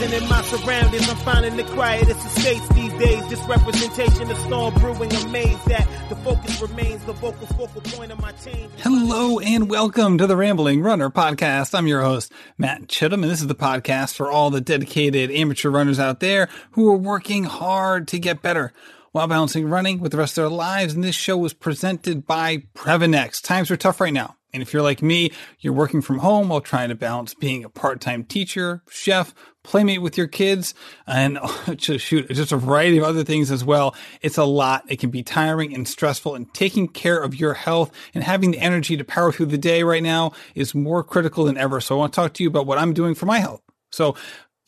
In my surroundings, I'm finding the quietest estates these days. This representation of storm brewing, amazed that the focus remains the vocal focal point of my. Hello and welcome to the Rambling Runner podcast. I'm your host, Matt Chittum, and this is the podcast for all the dedicated amateur runners out there who are working hard to get better while balancing running with the rest of their lives. And this show was presented by Previnex. Times are tough right now. And if you're like me, you're working from home while trying to balance being a part-time teacher, chef, playmate with your kids, and just shoot, just a variety of other things as well. It's a lot. It can be tiring and stressful and taking care of your health and having the energy to power through the day right now is more critical than ever. So I want to talk to you about what I'm doing for my health. So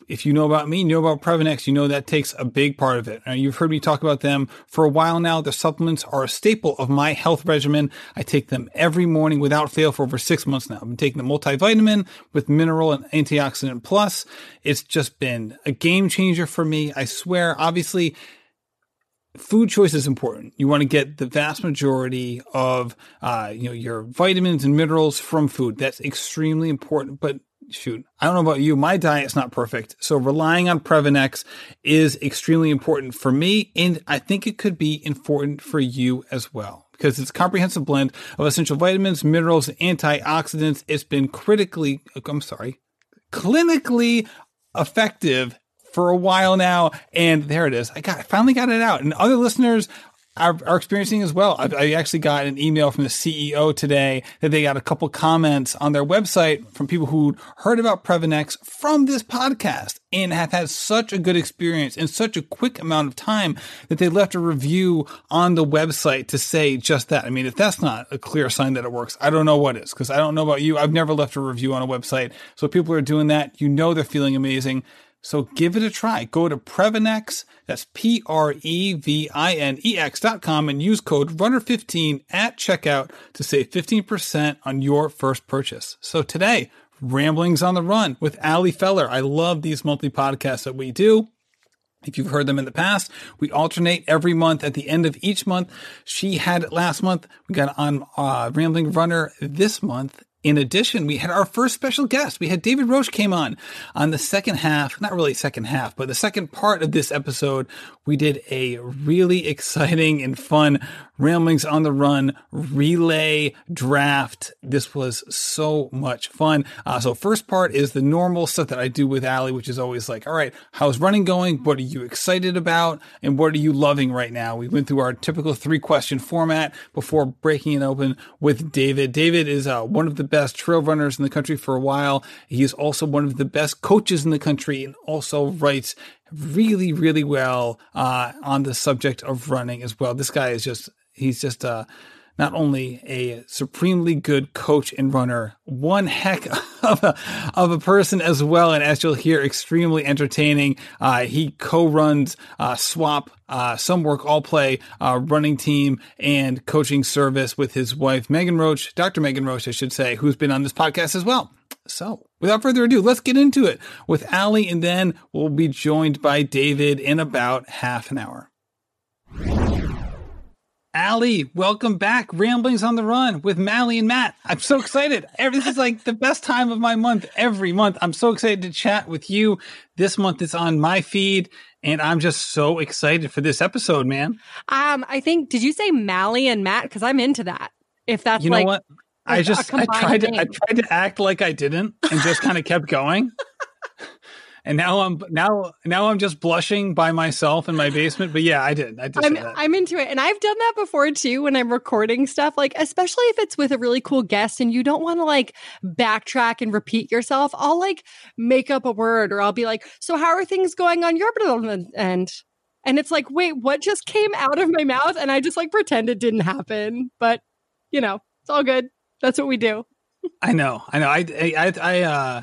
if you know about me, you know about Previnex, you know that takes a big part of it. You've heard me talk about them for a while now. The supplements are a staple of my health regimen. I take them every morning without fail for over six months now. I've been taking the multivitamin with mineral and antioxidant plus. It's just been a game changer for me. I swear, obviously, food choice is important. You want to get the vast majority of, uh, you know, your vitamins and minerals from food. That's extremely important. But shoot, I don't know about you. My diet's not perfect. So relying on Previnex is extremely important for me. And I think it could be important for you as well because it's a comprehensive blend of essential vitamins, minerals, and antioxidants. It's been critically, I'm sorry, clinically effective for a while now. And there it is. I got, finally got it out. And other listeners are, are experiencing as well. I, I, actually got an email from the CEO today that they got a couple comments on their website from people who heard about Previnex from this podcast and have had such a good experience in such a quick amount of time that they left a review on the website to say just that. I mean, if that's not a clear sign that it works, I don't know what is because I don't know about you. I've never left a review on a website. So people are doing that. You know, they're feeling amazing. So give it a try. Go to Previnex, that's P-R-E-V-I-N-E-X dot com and use code RUNNER15 at checkout to save 15% on your first purchase. So today, Ramblings on the Run with Ali Feller. I love these monthly podcasts that we do. If you've heard them in the past, we alternate every month at the end of each month. She had it last month. We got on uh, Rambling Runner this month in addition, we had our first special guest. We had David Roche came on on the second half, not really second half, but the second part of this episode. We did a really exciting and fun Ramblings on the Run relay draft. This was so much fun. Uh, so first part is the normal stuff that I do with Ali, which is always like, all right, how's running going? What are you excited about? And what are you loving right now? We went through our typical three question format before breaking it open with David. David is uh, one of the best trail runners in the country for a while. He is also one of the best coaches in the country and also writes really, really well uh, on the subject of running as well. This guy is just he's just uh, not only a supremely good coach and runner, one heck of a, of a person as well. And as you'll hear, extremely entertaining. Uh, he co-runs uh, SWAP, uh, Some Work All Play uh, running team and coaching service with his wife, Megan Roche, Dr. Megan Roche, I should say, who's been on this podcast as well. So without further ado, let's get into it with Ali, and then we'll be joined by David in about half an hour. Ali, welcome back. Ramblings on the Run with Mally and Matt. I'm so excited. This is like the best time of my month every month. I'm so excited to chat with you. This month it's on my feed, and I'm just so excited for this episode, man. Um, I think did you say Mally and Matt? Because I'm into that. If that's you know like what, I just I tried to I tried to act like I didn't and just kind of kept going. And now I'm now now I'm just blushing by myself in my basement. But yeah, I did. I did. I'm, I'm into it, and I've done that before too when I'm recording stuff. Like especially if it's with a really cool guest and you don't want to like backtrack and repeat yourself. I'll like make up a word, or I'll be like, "So how are things going on your end?" And it's like, wait, what just came out of my mouth? And I just like pretend it didn't happen. But you know, it's all good. That's what we do. I know. I know. I I I uh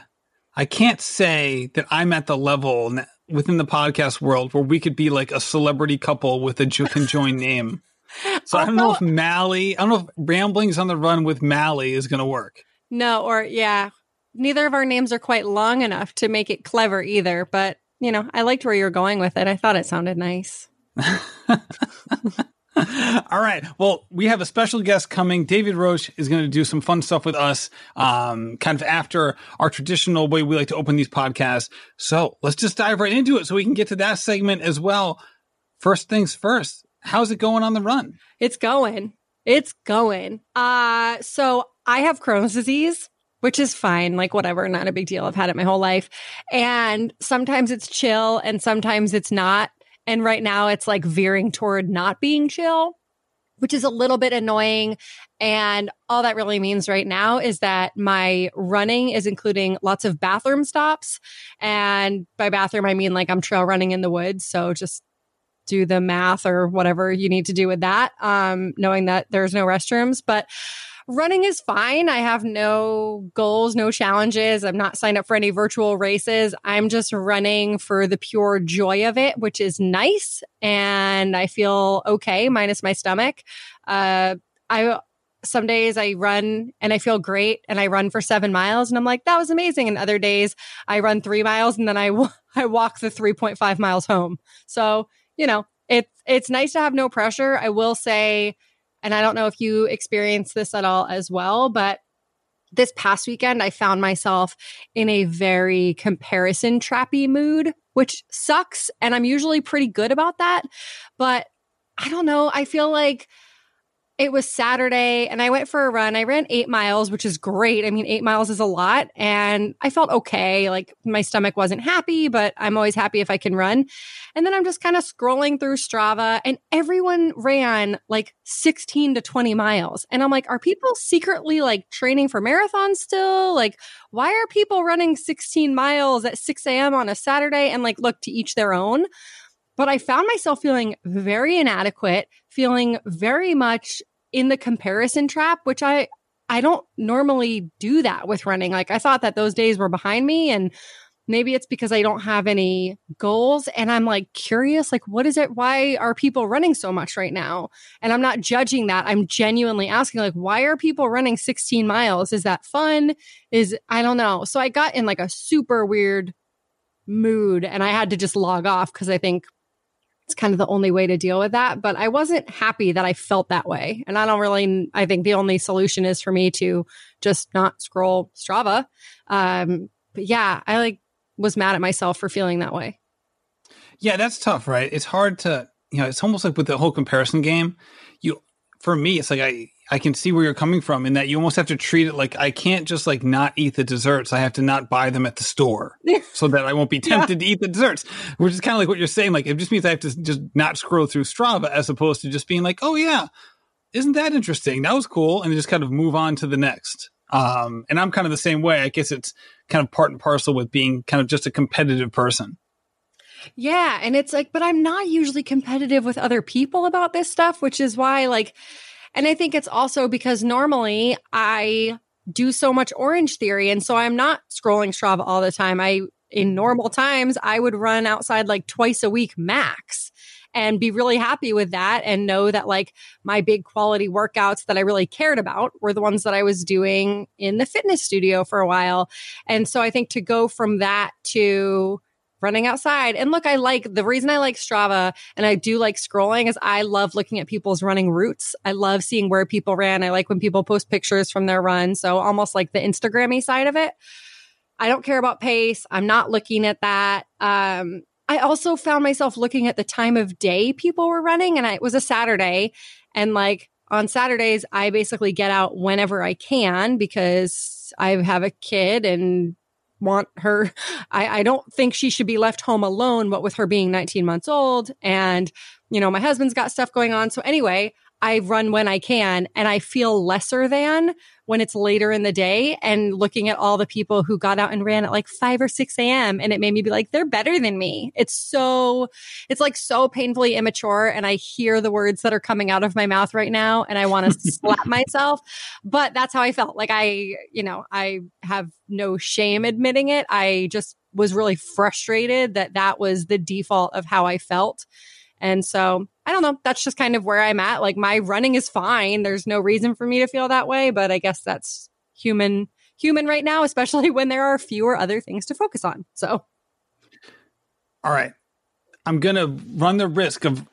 I can't say that I'm at the level within the podcast world where we could be like a celebrity couple with a conjoined name. So I don't know if Mally, I don't know if Ramblings on the Run with Mally is going to work. No, or yeah, neither of our names are quite long enough to make it clever either. But you know, I liked where you're going with it. I thought it sounded nice. All right. Well, we have a special guest coming. David Roche is going to do some fun stuff with us, um, kind of after our traditional way we like to open these podcasts. So let's just dive right into it so we can get to that segment as well. First things first, how's it going on the run? It's going. It's going. Uh, so I have Crohn's disease, which is fine. Like, whatever, not a big deal. I've had it my whole life. And sometimes it's chill and sometimes it's not. And right now it's like veering toward not being chill, which is a little bit annoying. And all that really means right now is that my running is including lots of bathroom stops. And by bathroom, I mean like I'm trail running in the woods. So just do the math or whatever you need to do with that, um, knowing that there's no restrooms. But running is fine. I have no goals, no challenges. I'm not signed up for any virtual races. I'm just running for the pure joy of it, which is nice. And I feel okay, minus my stomach. Uh, I, some days I run and I feel great and I run for seven miles and I'm like, that was amazing. And other days I run three miles and then I, I walk the 3.5 miles home. So, you know, it's, it's nice to have no pressure. I will say, and I don't know if you experience this at all as well, but this past weekend, I found myself in a very comparison trappy mood, which sucks. And I'm usually pretty good about that. But I don't know. I feel like it was Saturday and I went for a run. I ran eight miles, which is great. I mean, eight miles is a lot and I felt okay. Like my stomach wasn't happy, but I'm always happy if I can run. And then I'm just kind of scrolling through Strava and everyone ran like 16 to 20 miles. And I'm like, are people secretly like training for marathons still? Like, why are people running 16 miles at 6 a.m. on a Saturday? And like, look to each their own. But I found myself feeling very inadequate, feeling very much in the comparison trap, which I, I don't normally do that with running. Like I thought that those days were behind me and maybe it's because I don't have any goals and I'm like curious like what is it why are people running so much right now? And I'm not judging that. I'm genuinely asking like why are people running 16 miles? Is that fun? Is I don't know. So I got in like a super weird mood and I had to just log off cuz I think it's kind of the only way to deal with that. But I wasn't happy that I felt that way. And I don't really, I think the only solution is for me to just not scroll Strava. Um, but yeah, I like was mad at myself for feeling that way. Yeah, that's tough, right? It's hard to, you know, it's almost like with the whole comparison game. You, for me, it's like I, I can see where you're coming from in that you almost have to treat it like I can't just like not eat the desserts. I have to not buy them at the store so that I won't be tempted yeah. to eat the desserts, which is kind of like what you're saying. Like it just means I have to just not scroll through Strava as opposed to just being like, oh yeah, isn't that interesting? That was cool. And just kind of move on to the next. Um, and I'm kind of the same way. I guess it's kind of part and parcel with being kind of just a competitive person. Yeah. And it's like, but I'm not usually competitive with other people about this stuff, which is why like, and I think it's also because normally I do so much Orangetheory. And so I'm not scrolling Strava all the time. I, in normal times, I would run outside like twice a week max and be really happy with that and know that like my big quality workouts that I really cared about were the ones that I was doing in the fitness studio for a while. And so I think to go from that to running outside. And look, I like the reason I like Strava and I do like scrolling is I love looking at people's running routes. I love seeing where people ran. I like when people post pictures from their run. So almost like the Instagrammy side of it. I don't care about pace. I'm not looking at that. Um, I also found myself looking at the time of day people were running and I, it was a Saturday and like on Saturdays, I basically get out whenever I can because I have a kid and want her. I, I don't think she should be left home alone, but with her being 19 months old and, you know, my husband's got stuff going on. So anyway, I run when I can and I feel lesser than when it's later in the day and looking at all the people who got out and ran at like 5 or 6 a.m. and it made me be like, they're better than me. It's so, it's like so painfully immature. And I hear the words that are coming out of my mouth right now and I want to slap myself. But that's how I felt. Like I, you know, I have no shame admitting it. I just was really frustrated that that was the default of how I felt. And so I don't know. That's just kind of where I'm at. Like my running is fine. There's no reason for me to feel that way, but I guess that's human human right now, especially when there are fewer other things to focus on. So All right. I'm going to run the risk of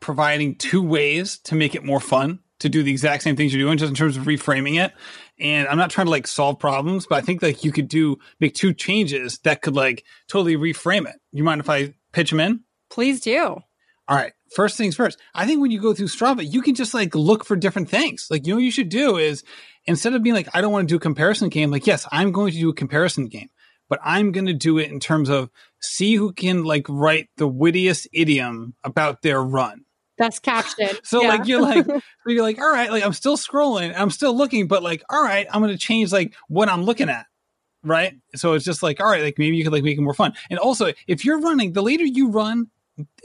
providing two ways to make it more fun to do the exact same things you're doing, just in terms of reframing it. And I'm not trying to like solve problems, but I think like you could do make two changes that could like totally reframe it. You mind if I pitch them in? Please do. All right. First things first. I think when you go through Strava, you can just like look for different things. Like, you know, what you should do is instead of being like, I don't want to do a comparison game, like, yes, I'm going to do a comparison game, but I'm going to do it in terms of see who can like write the wittiest idiom about their run. That's caption. so yeah. like you're like you're like all right, like I'm still scrolling, I'm still looking, but like all right, I'm going to change like what I'm looking at. Right. So it's just like, all right, like maybe you could like make it more fun. And also, if you're running, the later you run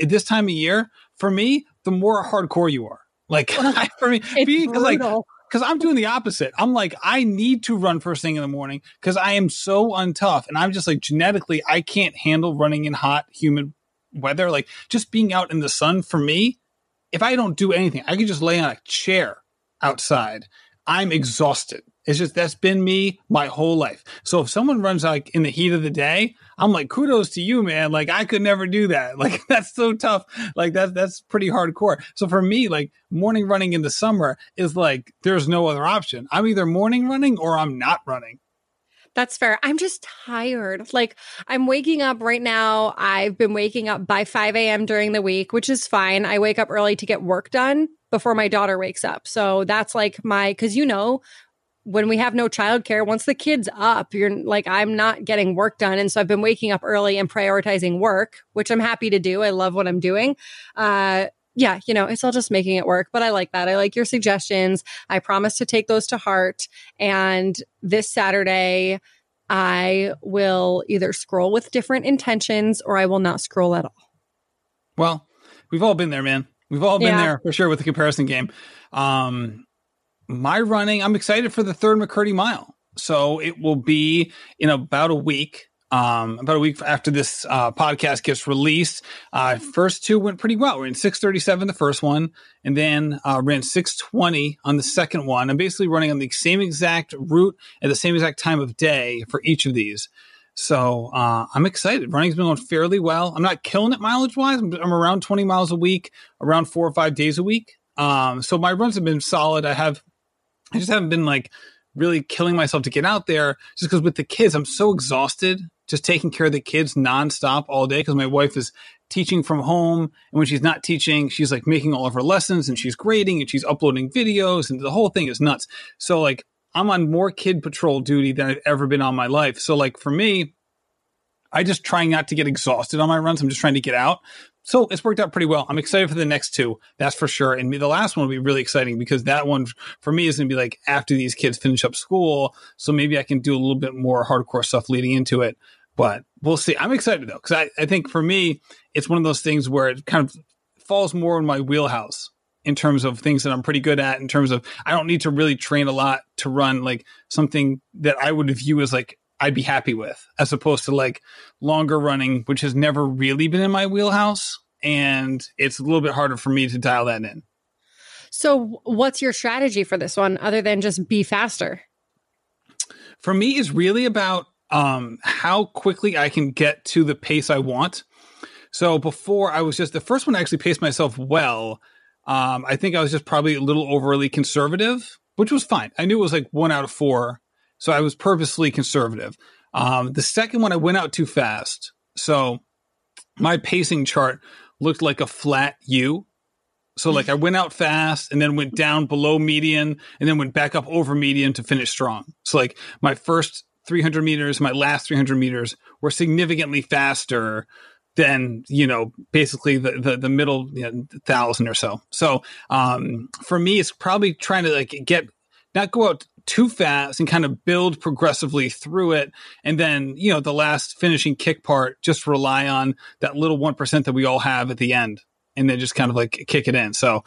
at this time of year, for me, the more hardcore you are. Like for me, because like because I'm doing the opposite. I'm like, I need to run first thing in the morning because I am so untough. And I'm just like genetically, I can't handle running in hot, humid weather. Like just being out in the sun for me, if I don't do anything, I can just lay on a chair outside. I'm exhausted. It's just that's been me my whole life. So if someone runs like in the heat of the day, I'm like, kudos to you, man. Like I could never do that. Like that's so tough. Like that's that's pretty hardcore. So for me, like morning running in the summer is like there's no other option. I'm either morning running or I'm not running. That's fair. I'm just tired. Like I'm waking up right now. I've been waking up by 5 a.m. during the week, which is fine. I wake up early to get work done before my daughter wakes up. So that's like my, cause you know, when we have no childcare, once the kid's up, you're like, I'm not getting work done. And so I've been waking up early and prioritizing work, which I'm happy to do. I love what I'm doing. Uh, yeah, you know, it's all just making it work, but I like that. I like your suggestions. I promise to take those to heart. And this Saturday, I will either scroll with different intentions or I will not scroll at all. Well, we've all been there, man. We've all been yeah. there for sure with the comparison game. Um, my running, I'm excited for the third McCurdy mile. So it will be in about a week. Um, about a week after this uh, podcast gets released, uh, first two went pretty well. We're in 637 the first one, and then uh, ran 620 on the second one. I'm basically running on the same exact route at the same exact time of day for each of these. So uh, I'm excited. Running's been going fairly well. I'm not killing it mileage wise. I'm, I'm, around 20 miles a week, around four or five days a week. Um, so my runs have been solid. I have I just haven't been like really killing myself to get out there just because with the kids, I'm so exhausted just taking care of the kids nonstop all day because my wife is teaching from home. And when she's not teaching, she's like making all of her lessons and she's grading and she's uploading videos and the whole thing is nuts. So like I'm on more kid patrol duty than I've ever been on my life. So like for me, I just try not to get exhausted on my runs. I'm just trying to get out. So it's worked out pretty well. I'm excited for the next two, that's for sure. And the last one will be really exciting because that one for me is going to be like after these kids finish up school. So maybe I can do a little bit more hardcore stuff leading into it. But we'll see. I'm excited though, because I, I think for me, it's one of those things where it kind of falls more in my wheelhouse in terms of things that I'm pretty good at, in terms of I don't need to really train a lot to run like something that I would view as like I'd be happy with, as opposed to like longer running, which has never really been in my wheelhouse. And it's a little bit harder for me to dial that in. So, what's your strategy for this one other than just be faster? For me, is really about um, how quickly I can get to the pace I want. So, before I was just the first one, I actually paced myself well. Um, I think I was just probably a little overly conservative, which was fine. I knew it was like one out of four so I was purposely conservative. Um, the second one, I went out too fast. So my pacing chart looked like a flat U. So like I went out fast and then went down below median and then went back up over median to finish strong. So like my first 300 meters, my last 300 meters were significantly faster than you know basically the the, the middle you know, thousand or so. So um, for me, it's probably trying to like get not go out too fast and kind of build progressively through it. And then, you know, the last finishing kick part, just rely on that little 1% that we all have at the end and then just kind of like kick it in. So,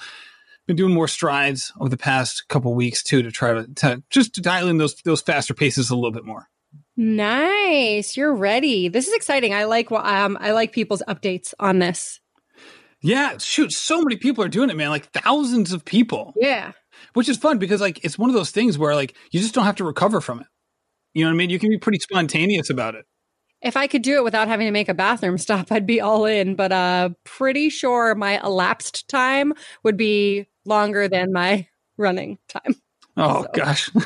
been doing more strides over the past couple weeks too to try to, to just to dial in those those faster paces a little bit more. Nice, you're ready. This is exciting. I like um I like people's updates on this. Yeah, shoot, so many people are doing it, man. Like thousands of people. Yeah which is fun because like it's one of those things where like you just don't have to recover from it. You know what I mean? You can be pretty spontaneous about it. If I could do it without having to make a bathroom stop, I'd be all in. But uh, pretty sure my elapsed time would be longer than my running time. Oh So. gosh.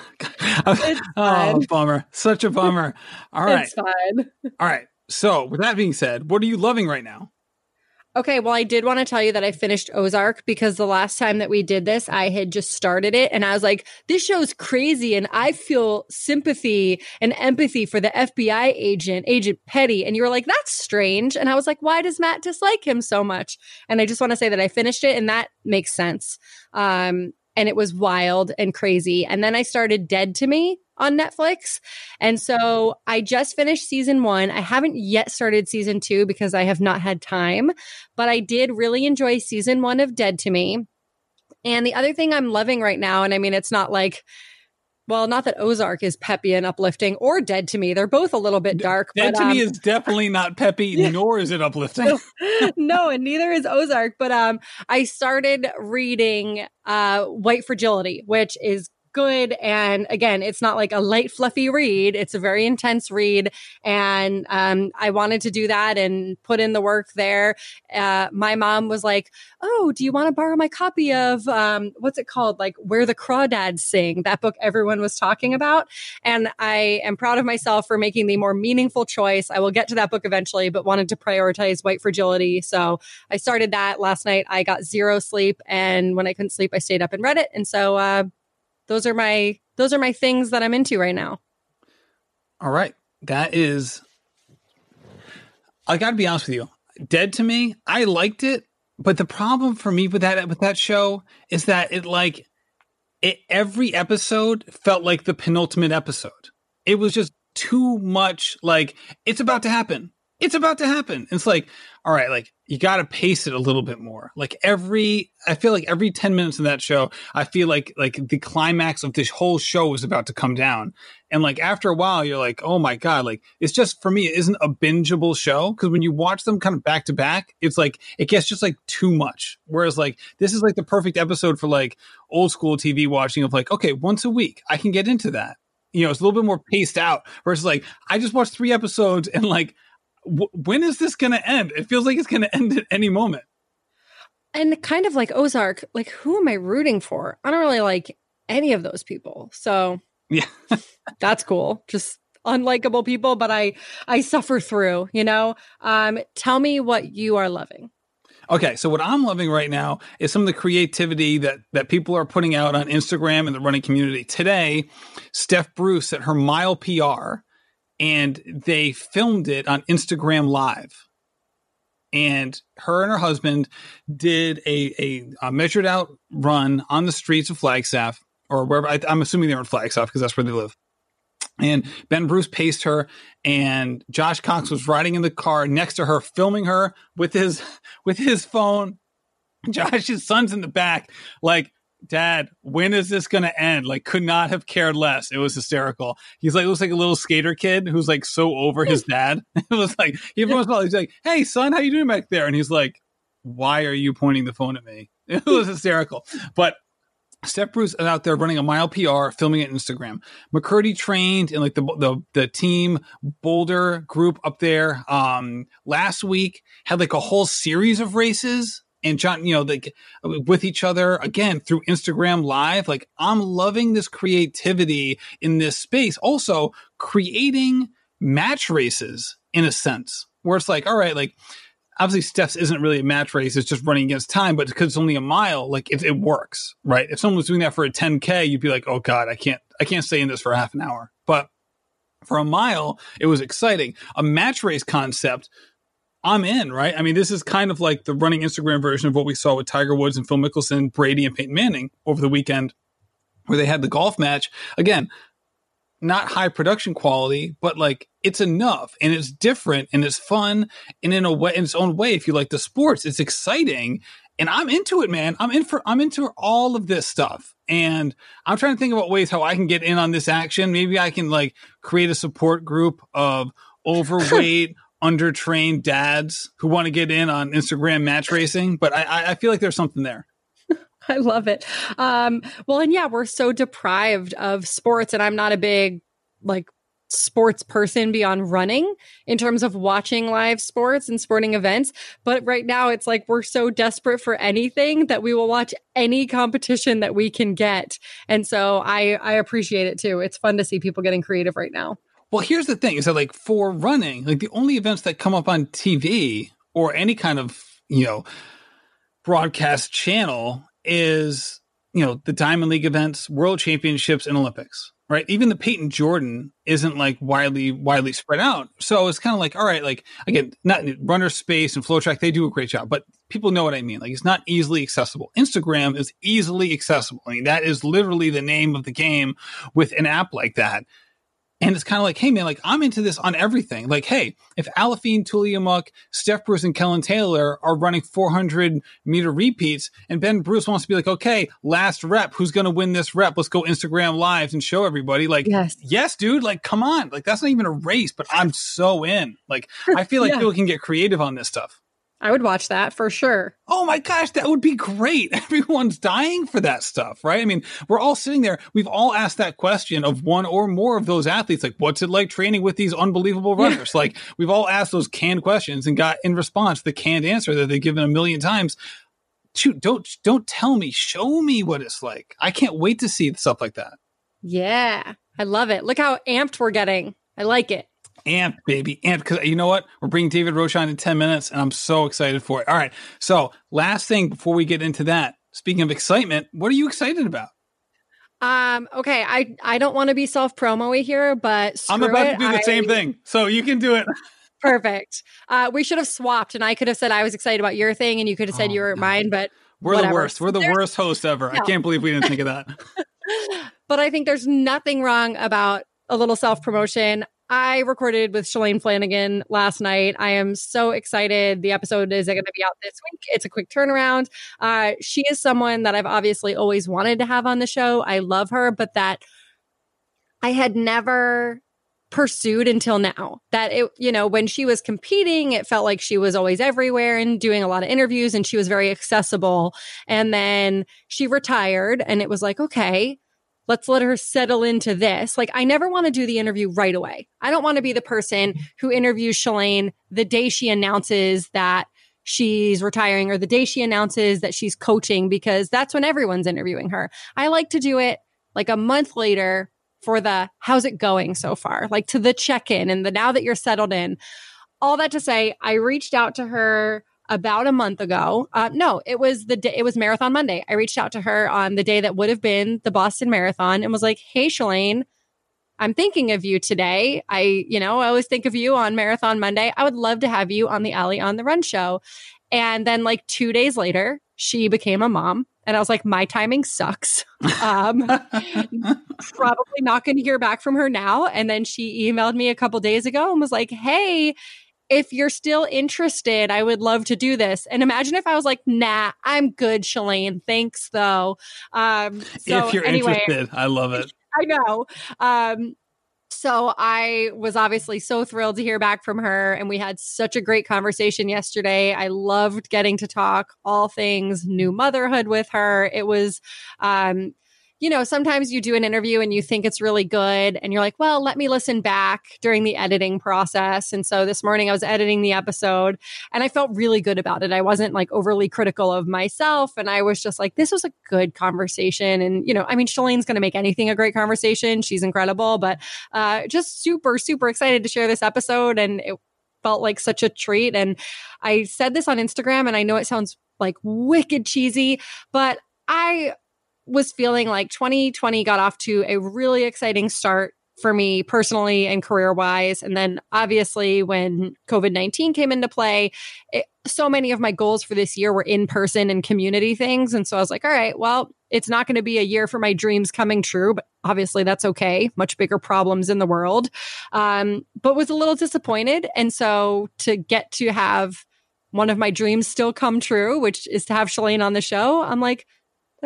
Oh, bummer. Such a bummer. All right. It's fine. All right. So, with that being said, what are you loving right now? Okay, well, I did want to tell you that I finished Ozark because the last time that we did this, I had just started it and I was like, this show's crazy. And I feel sympathy and empathy for the FBI agent, Agent Petty. And you were like, that's strange. And I was like, why does Matt dislike him so much? And I just want to say that I finished it and that makes sense. Um, and it was wild and crazy. And then I started Dead to Me on Netflix. And so I just finished season one. I haven't yet started season two because I have not had time, but I did really enjoy season one of Dead to Me. And the other thing I'm loving right now, and I mean, it's not like, well, not that Ozark is peppy and uplifting or Dead to Me. They're both a little bit dark. Dead but, to me um, is definitely not peppy, nor is it uplifting. no, and neither is Ozark. But um, I started reading uh, White Fragility, which is good. And again, it's not like a light, fluffy read. It's a very intense read. And um, I wanted to do that and put in the work there. Uh, my mom was like, Oh, do you want to borrow my copy of um, what's it called? Like Where the Crawdads Sing, that book everyone was talking about. And I am proud of myself for making the more meaningful choice. I will get to that book eventually, but wanted to prioritize White Fragility. So I started that last night. I got zero sleep. And when I couldn't sleep, I stayed up and read it. And so, uh, those are my those are my things that I'm into right now. All right. That is I got to be honest with you. Dead to me, I liked it, but the problem for me with that with that show is that it like it every episode felt like the penultimate episode. It was just too much like it's about to happen. It's about to happen. It's like, all right, like you got to pace it a little bit more. Like every, I feel like every 10 minutes of that show, I feel like, like the climax of this whole show is about to come down. And like after a while, you're like, oh my God, like it's just for me, it isn't a bingeable show. Cause when you watch them kind of back to back, it's like, it gets just like too much. Whereas like, this is like the perfect episode for like old school TV watching of like, okay, once a week, I can get into that. You know, it's a little bit more paced out versus like, I just watched three episodes and like, w- when is this going to end? It feels like it's going to end at any moment. And kind of like Ozark, like who am I rooting for? I don't really like any of those people. So Yeah. that's cool. Just unlikable people, but I I suffer through, you know? Um tell me what you are loving. Okay, so what I'm loving right now is some of the creativity that that people are putting out on Instagram and the running community. Today, Steph Bruce at her mile PR, and they filmed it on Instagram Live. And her and her husband did a, a, a measured out run on the streets of Flagstaff, or wherever. I, I'm assuming they're in Flagstaff because that's where they live. And Ben Bruce paced her, and Josh Cox was riding in the car next to her, filming her with his with his phone. Josh's son's in the back, like, Dad, when is this gonna end? Like, could not have cared less. It was hysterical. He's like looks like a little skater kid who's like so over his dad. it was like in a he's like, Hey son, how you doing back there? And he's like, Why are you pointing the phone at me? It was hysterical. But Steph Bruce is out there running a mile PR, filming it on Instagram. McCurdy trained in like the the the team Boulder group up there. Um, last week had like a whole series of races and John, you know, like with each other again through Instagram Live. Like I'm loving this creativity in this space. Also creating match races in a sense where it's like, all right, like obviously Steph's isn't really a match race; it's just running against time. But because it's only a mile, like it, it works, right? If someone was doing that for a 10k, you'd be like, oh god, I can't, I can't stay in this for half an hour. But for a mile, it was exciting. A match race concept. I'm in, right? I mean, this is kind of like the running Instagram version of what we saw with Tiger Woods and Phil Mickelson, Brady and Peyton Manning over the weekend, where they had the golf match. Again, not high production quality, but like it's enough and it's different and it's fun and in a way in its own way. If you like the sports, it's exciting. And I'm into it, man. I'm in for I'm into all of this stuff. And I'm trying to think about ways how I can get in on this action. Maybe I can like create a support group of overweight, undertrained dads who want to get in on Instagram match racing. But I, I feel like there's something there. I love it. Um, well, and yeah, we're so deprived of sports, and I'm not a big like sports person beyond running in terms of watching live sports and sporting events. But right now it's like we're so desperate for anything that we will watch any competition that we can get. And so I, I appreciate it too. It's fun to see people getting creative right now. Well, here's the thing is that like for running, like the only events that come up on TV or any kind of, you know, broadcast channel is, you know, the Diamond League events, World Championships, and Olympics right? Even the Payton Jordan isn't like widely widely spread out. So it's kind of like, all right, like again, not RunnerSpace and FloTrack, they do a great job, but people know what I mean. Like it's not easily accessible. Instagram is easily accessible. I mean, that is literally the name of the game with an app like that. And it's kind of like, hey man, like I'm into this on everything. Like, hey, if Aliphine Tuliamuk, Steph Bruce, and Kellyn Taylor are running 400 meter repeats, and Ben Bruce wants to be like, okay, last rep, who's going to win this rep? Let's go Instagram lives and show everybody. Like, yes, yes, dude, like, come on, like that's not even a race, but I'm so in. Like, I feel like yeah. people can get creative on this stuff. I would watch that for sure. Oh my gosh, that would be great. Everyone's dying for that stuff, right? I mean, we're all sitting there. We've all asked that question of one or more of those athletes, like, what's it like training with these unbelievable runners? like, we've all asked those canned questions and got in response the canned answer that they've given a million times. Shoot, don't don't tell me, show me what it's like. I can't wait to see stuff like that. Yeah, I love it. Look how amped we're getting. I like it amped, baby, amped. Because you know what? We're bringing David Roche on in 10 minutes, and I'm so excited for it. All right. So, last thing before we get into that, speaking of excitement, what are you excited about? Um, okay, I I don't want to be self promo here, but I'm about it. to do the I, same thing. So you can do it. Perfect. Uh, we should have swapped, and I could have said I was excited about your thing, and you could have said oh, you were mine. But we're whatever. the worst. We're the there's, worst host ever. No. I can't believe we didn't think of that. but I think there's nothing wrong about a little self promotion. I recorded with Shalane Flanagan last night. I am so excited. The episode is going to be out this week. It's a quick turnaround. Uh, she is someone that I've obviously always wanted to have on the show. I love her, but that I had never pursued until now. That it, you know, when she was competing, it felt like she was always everywhere and doing a lot of interviews and she was very accessible. And then she retired and it was like, okay, let's let her settle into this. Like, I never want to do the interview right away. I don't want to be the person who interviews Shalane the day she announces that she's retiring or the day she announces that she's coaching because that's when everyone's interviewing her. I like to do it like a month later for the how's it going so far, like to the check in and the now that you're settled in. All that to say, I reached out to her about a month ago. Uh, no, it was the day, it was Marathon Monday. I reached out to her on the day that would have been the Boston Marathon and was like, Hey, Shalane, I'm thinking of you today. I, you know, I always think of you on Marathon Monday. I would love to have you on the Ali on the Run show. And then like two days later, she became a mom. And I was like, my timing sucks. Um, probably not going to hear back from her now. And then she emailed me a couple days ago and was like, Hey, if you're still interested, I would love to do this. And imagine if I was like, nah, I'm good, Shalane. Thanks though. Um, so if you're anyway, interested, I love it. I know. Um, so I was obviously so thrilled to hear back from her. And we had such a great conversation yesterday. I loved getting to talk all things new motherhood with her. It was, um, you know, sometimes you do an interview and you think it's really good and you're like, well, let me listen back during the editing process. And so this morning I was editing the episode and I felt really good about it. I wasn't like overly critical of myself. And I was just like, this was a good conversation. And, you know, I mean, Shalane's going to make anything a great conversation. She's incredible, but uh, just super, super excited to share this episode. And it felt like such a treat. And I said this on Instagram and I know it sounds like wicked cheesy, but I was feeling like 2020 got off to a really exciting start for me personally and career wise. And then obviously when COVID 19 came into play, it, so many of my goals for this year were in person and community things. And so I was like, all right, well, it's not going to be a year for my dreams coming true, but obviously that's okay. Much bigger problems in the world. Um, but was a little disappointed. And so to get to have one of my dreams still come true, which is to have Shalane on the show, I'm like,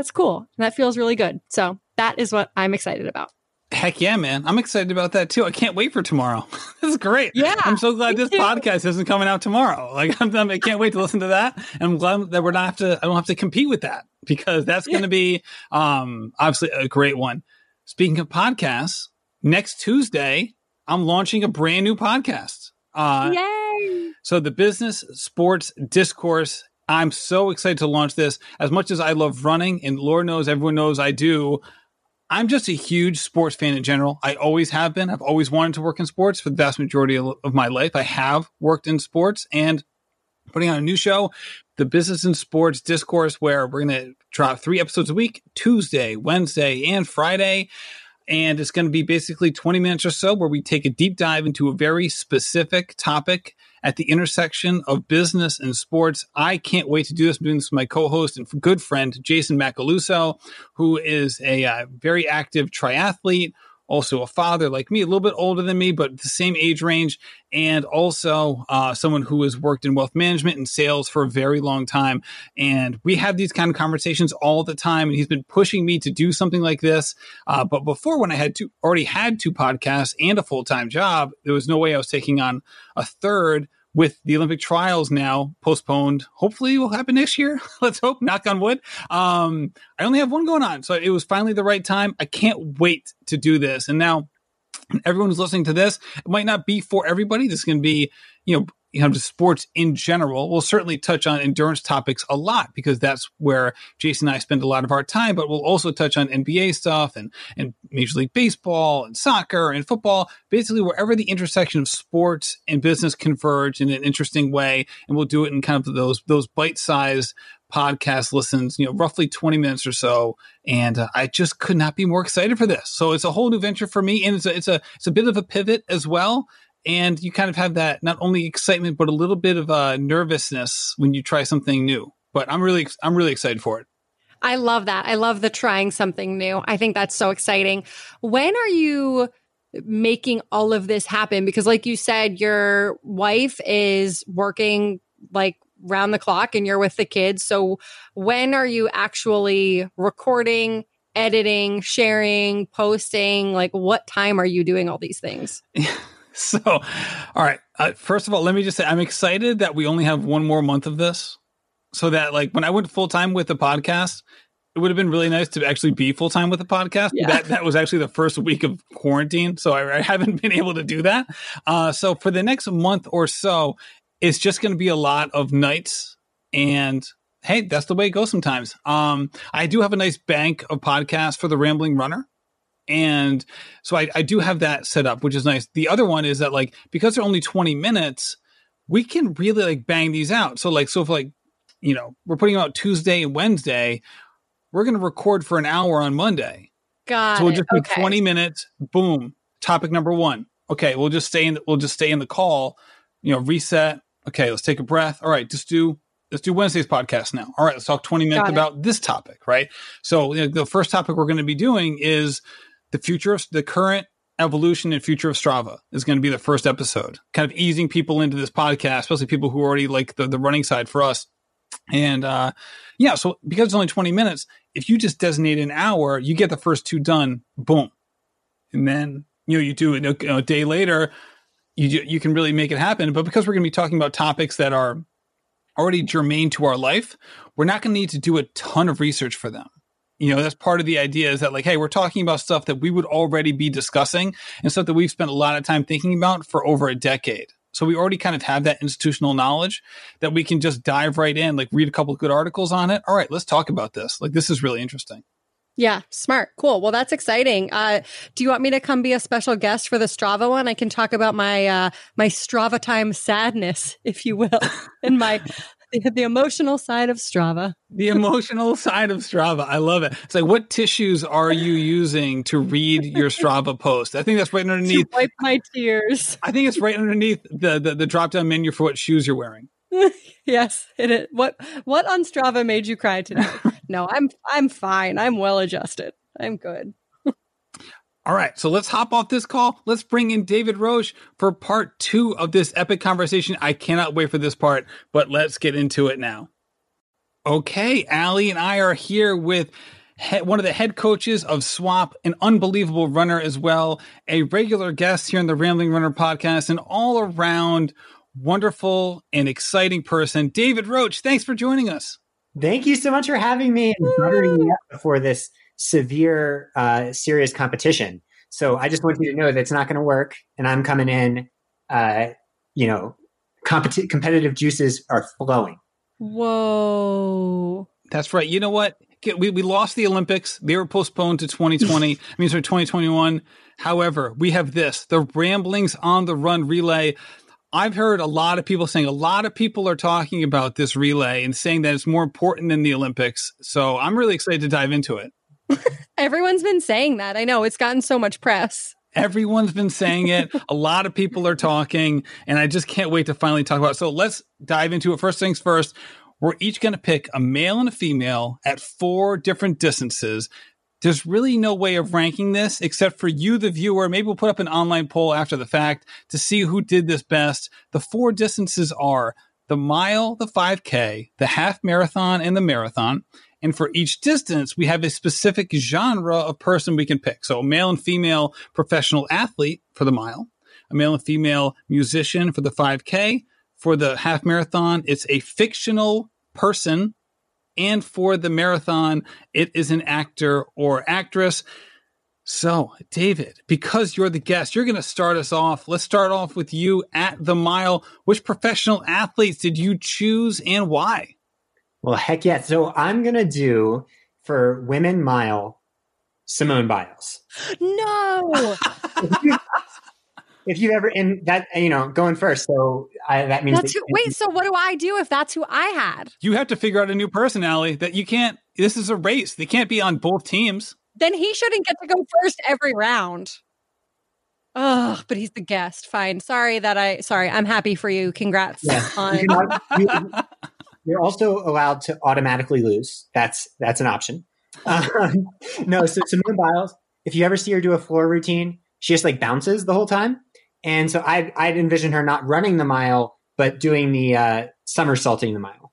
that's cool. And that feels really good. So that is what I'm excited about. Heck yeah, man. I'm excited about that too. I can't wait for tomorrow. this is great. Yeah. I'm so glad this too. podcast isn't coming out tomorrow. Like I'm, I'm, I can not wait to listen to that. And I'm glad that we're not have to, I don't have to compete with that because that's going to be, um, obviously a great one. Speaking of podcasts, next Tuesday, I'm launching a brand new podcast. Uh, Yay! So the business sports discourse. I'm so excited to launch this. As much as I love running, and Lord knows everyone knows I do. I'm just a huge sports fan in general. I always have been. I've always wanted to work in sports for the vast majority of, my life. I have worked in sports and putting on a new show, the Business and Sports Discourse, where we're going to drop three episodes a week Tuesday, Wednesday, and Friday and it's going to be basically 20 minutes or so where we take a deep dive into a very specific topic at the intersection of business and sports. I can't wait to do this. I'm doing this with my co-host and good friend Jason Macaluso, who is a uh, very active triathlete also a father like me, a little bit older than me, but the same age range, and also uh, someone who has worked in wealth management and sales for a very long time. And we have these kind of conversations all the time. And he's been pushing me to do something like this. Uh, but before, when I had two, already had two podcasts and a full time job, there was no way I was taking on a third with the Olympic trials now postponed. Hopefully, will happen next year. Let's hope. Knock on wood. Um, I only have one going on, so it was finally the right time. I can't wait to do this. And now, everyone who's listening to this, it might not be for everybody. This can be, you know, you know, sports in general. We'll certainly touch on endurance topics a lot because that's where Jason and I spend a lot of our time, but we'll also touch on NBA stuff and, and Major League Baseball and soccer and football, basically wherever the intersection of sports and business converge in an interesting way. And we'll do it in kind of those, those bite sized podcast listens, you know, roughly 20 minutes or so. And uh, I just could not be more excited for this. So it's a whole new venture for me. And it's a, it's a, it's a bit of a pivot as well and you kind of have that not only excitement but a little bit of uh, nervousness when you try something new. But I'm really I'm really excited for it. I love that. I love the trying something new. I think that's so exciting. When are you making all of this happen? Because, like you said, your wife is working like round the clock and you're with the kids. So, when are you actually recording, editing, sharing, posting? Like, what time are you doing all these things? so, all right. Uh, first of all, let me just say I'm excited that we only have one more month of this. So that, like, when I went full time with the podcast, it would have been really nice to actually be full time with the podcast. Yeah. That that was actually the first week of quarantine, so I, I haven't been able to do that. Uh, so for the next month or so, it's just going to be a lot of nights and hey, that's the way it goes sometimes. Um, I do have a nice bank of podcasts for the Rambling Runner. And so I, I do have that set up, which is nice. The other one is that like because they're only 20 minutes, we can really like bang these out. So like so if like, you know, we're putting out Tuesday and Wednesday, we're gonna record for an hour on Monday. Got so we'll just do okay. 20 minutes, boom, topic number one. Okay, we'll just stay in the, we'll just stay in the call, you know, reset. Okay, let's take a breath. All right, just do let's do Wednesday's podcast now. All right, let's talk 20 minutes about this topic, right? So you know, the first topic we're going to be doing is the future of the current evolution and future of Strava is going to be the first episode, kind of easing people into this podcast, especially people who already like the, the running side for us. And uh, yeah, so because it's only 20 minutes, if you just designate an hour, you get the first two done, boom. And then, you know, you do it a, a day later, you, you can really make it happen. But because we're going to be talking about topics that are already germane to our life, we're not going to need to do a ton of research for them you know that's part of the idea is that like hey we're talking about stuff that we would already be discussing and stuff that we've spent a lot of time thinking about for over a decade so we already kind of have that institutional knowledge that we can just dive right in like read a couple good articles on it all right let's talk about this like this is really interesting yeah, smart. Cool. Well, that's exciting. Uh, do you want me to come be a special guest for the Strava one? I can talk about my uh, my Strava time sadness, if you will, and my the, the emotional side of Strava. The emotional side of Strava. I love it. It's like, what tissues are you using to read your Strava post? I think that's right underneath. To wipe my tears. I think it's right underneath the, the, the drop down menu for what shoes you're wearing. yes, it is. What what on Strava made you cry today? no, I'm I'm fine. I'm well adjusted. I'm good. All right, so let's hop off this call. Let's bring in David Roche for part two of this epic conversation. I cannot wait for this part, but let's get into it now. Okay, Ali and I are here with one of the head coaches of SWAP, an unbelievable runner as well, a regular guest here on the Rambling Runner podcast, an all around wonderful and exciting person. David Roche, thanks for joining us. Thank you so much for having me and buttering me up this severe, uh, serious competition. So I just want you to know that it's not going to work, and I'm coming in. Uh, you know, competi- competitive juices are flowing. Whoa. That's right. You know what? We, we lost the Olympics. They were postponed to 2020. I mean, sorry, 2021. However, we have this the Ramblings on the Run relay. I've heard a lot of people saying a lot of people are talking about this relay and saying that it's more important than the Olympics. So I'm really excited to dive into it. Everyone's been saying that. I know it's gotten so much press. Everyone's been saying it. a lot of people are talking, and I just can't wait to finally talk about it. So let's dive into it. First things first, we're each going to pick a male and a female at four different distances. There's really no way of ranking this except for you, the viewer. Maybe we'll put up an online poll after the fact to see who did this best. The four distances are the mile, the 5K, the half marathon, and the marathon. And for each distance, we have a specific genre of person we can pick. So a male and female professional athlete for the mile, a male and female musician for the 5K. For the half marathon, it's a fictional person. And for the marathon, it is an actor or actress. So, David, because you're the guest, you're going to start us off. Let's start off with you at the mile. Which professional athletes did you choose and why? Well, heck yeah. So I'm going to do for women mile Simone Biles. No. if, you, if you ever, in that, you know, going first. So I, that means. That's that, who, wait, so what do I do if that's who I had? You have to figure out a new personality that you can't, this is a race. They can't be on both teams. Then he shouldn't get to go first every round. Oh, but he's the guest. Fine. Sorry that I, sorry. I'm happy for you. Congrats Yeah. on. You can- you- you're also allowed to automatically lose. That's that's an option. Um, no, so Simone Biles, if you ever see her do a floor routine, she just like bounces the whole time. And so I I'd envision her not running the mile, but doing the uh, somersaulting the mile.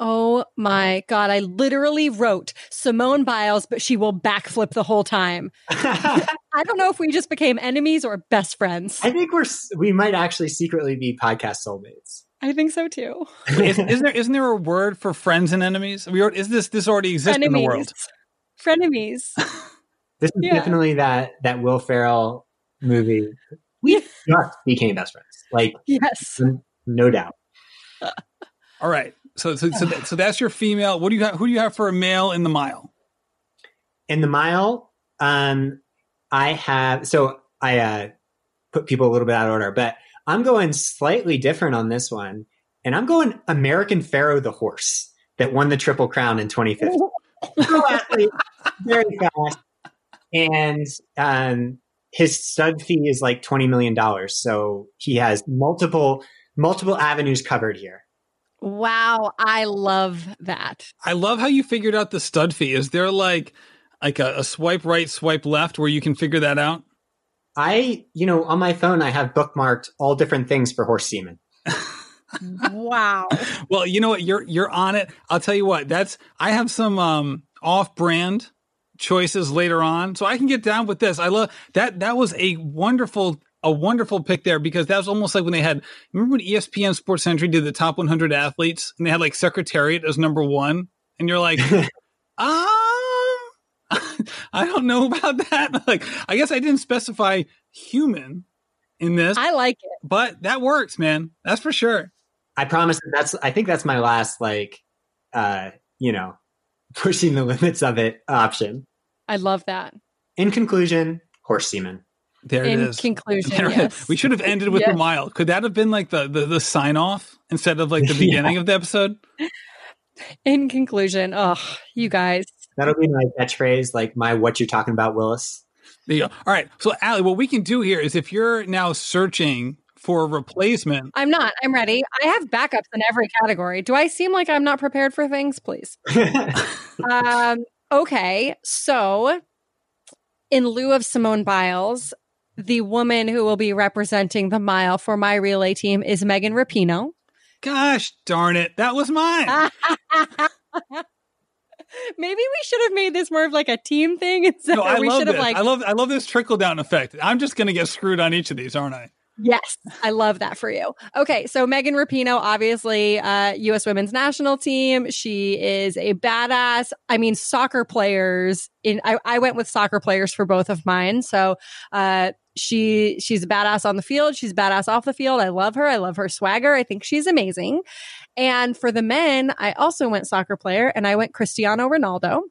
Oh my God. I literally wrote Simone Biles, but she will backflip the whole time. I I don't know if we just became enemies or best friends. I, think we're we might actually secretly be podcast soulmates. Think so too. Is, isn't there isn't there a word for friends and enemies? We already, is this this already exists in the world? Frenemies. This is Yeah. definitely that that Will Ferrell movie. We just became best friends, like yes. no doubt. All right. So so so, that, so that's your female. What do you have? Who do you have for a male in the mile? In the mile, um, I have so I uh, put people a little bit out of order, but I'm going slightly different on this one, and I'm going American Pharoah the horse that won the Triple Crown in 2015. Very fast, and um, his stud fee is like 20 million dollars, so he has multiple multiple avenues covered here. Wow. I love that. I love how you figured out the stud fee. Is there like like a, a swipe right, swipe left where you can figure that out? I, you know, on my phone, I have bookmarked all different things for horse semen. Wow. Well, you know what? You're you're on it. I'll tell you what. That's I have some um off-brand choices later on, so I can get down with this. I love that. That was a wonderful a wonderful pick there because that was almost like when they had remember when ESPN Sports Century did the top 100 athletes and they had like Secretariat as number one, and you're like, um. I don't know about that. Like, I guess I didn't specify human in this, I like it. but that works, man. That's for sure. I promise that that's, I think that's my last, like, uh, you know, pushing the limits of it option. I love that. In conclusion, horse semen. There In it is. conclusion, There it is. yes. We should have ended with the Yes. mile. Could that have been like the the, the sign off instead of like the Yeah. beginning of the episode? In conclusion, oh, you guys. That'll be my catchphrase, like my what you're talking about, Willis. There you go. All right. So, Ali, what we can do here is if you're now searching for a replacement, I'm not. I'm ready. I have backups in every category. Do I seem like I'm not prepared for things? Please. um, okay. So, in lieu of Simone Biles, the woman who will be representing the mile for my relay team is Megan Rapinoe. gosh darn it, that was mine. Maybe we should have made this more of like a team thing instead. No, I we love should this. have like I love I love this trickle down effect. I'm just going to get screwed on each of these, aren't I? Yes, I love that for you. Okay, so Megan Rapinoe, obviously, uh, U.S. Women's National Team. She is a badass. I mean, soccer players. In I, I went with soccer players for both of mine. So, uh, she she's a badass on the field. She's a badass off the field. I love her. I love her swagger. I think she's amazing. And for the men, I also went soccer player, and I went Cristiano Ronaldo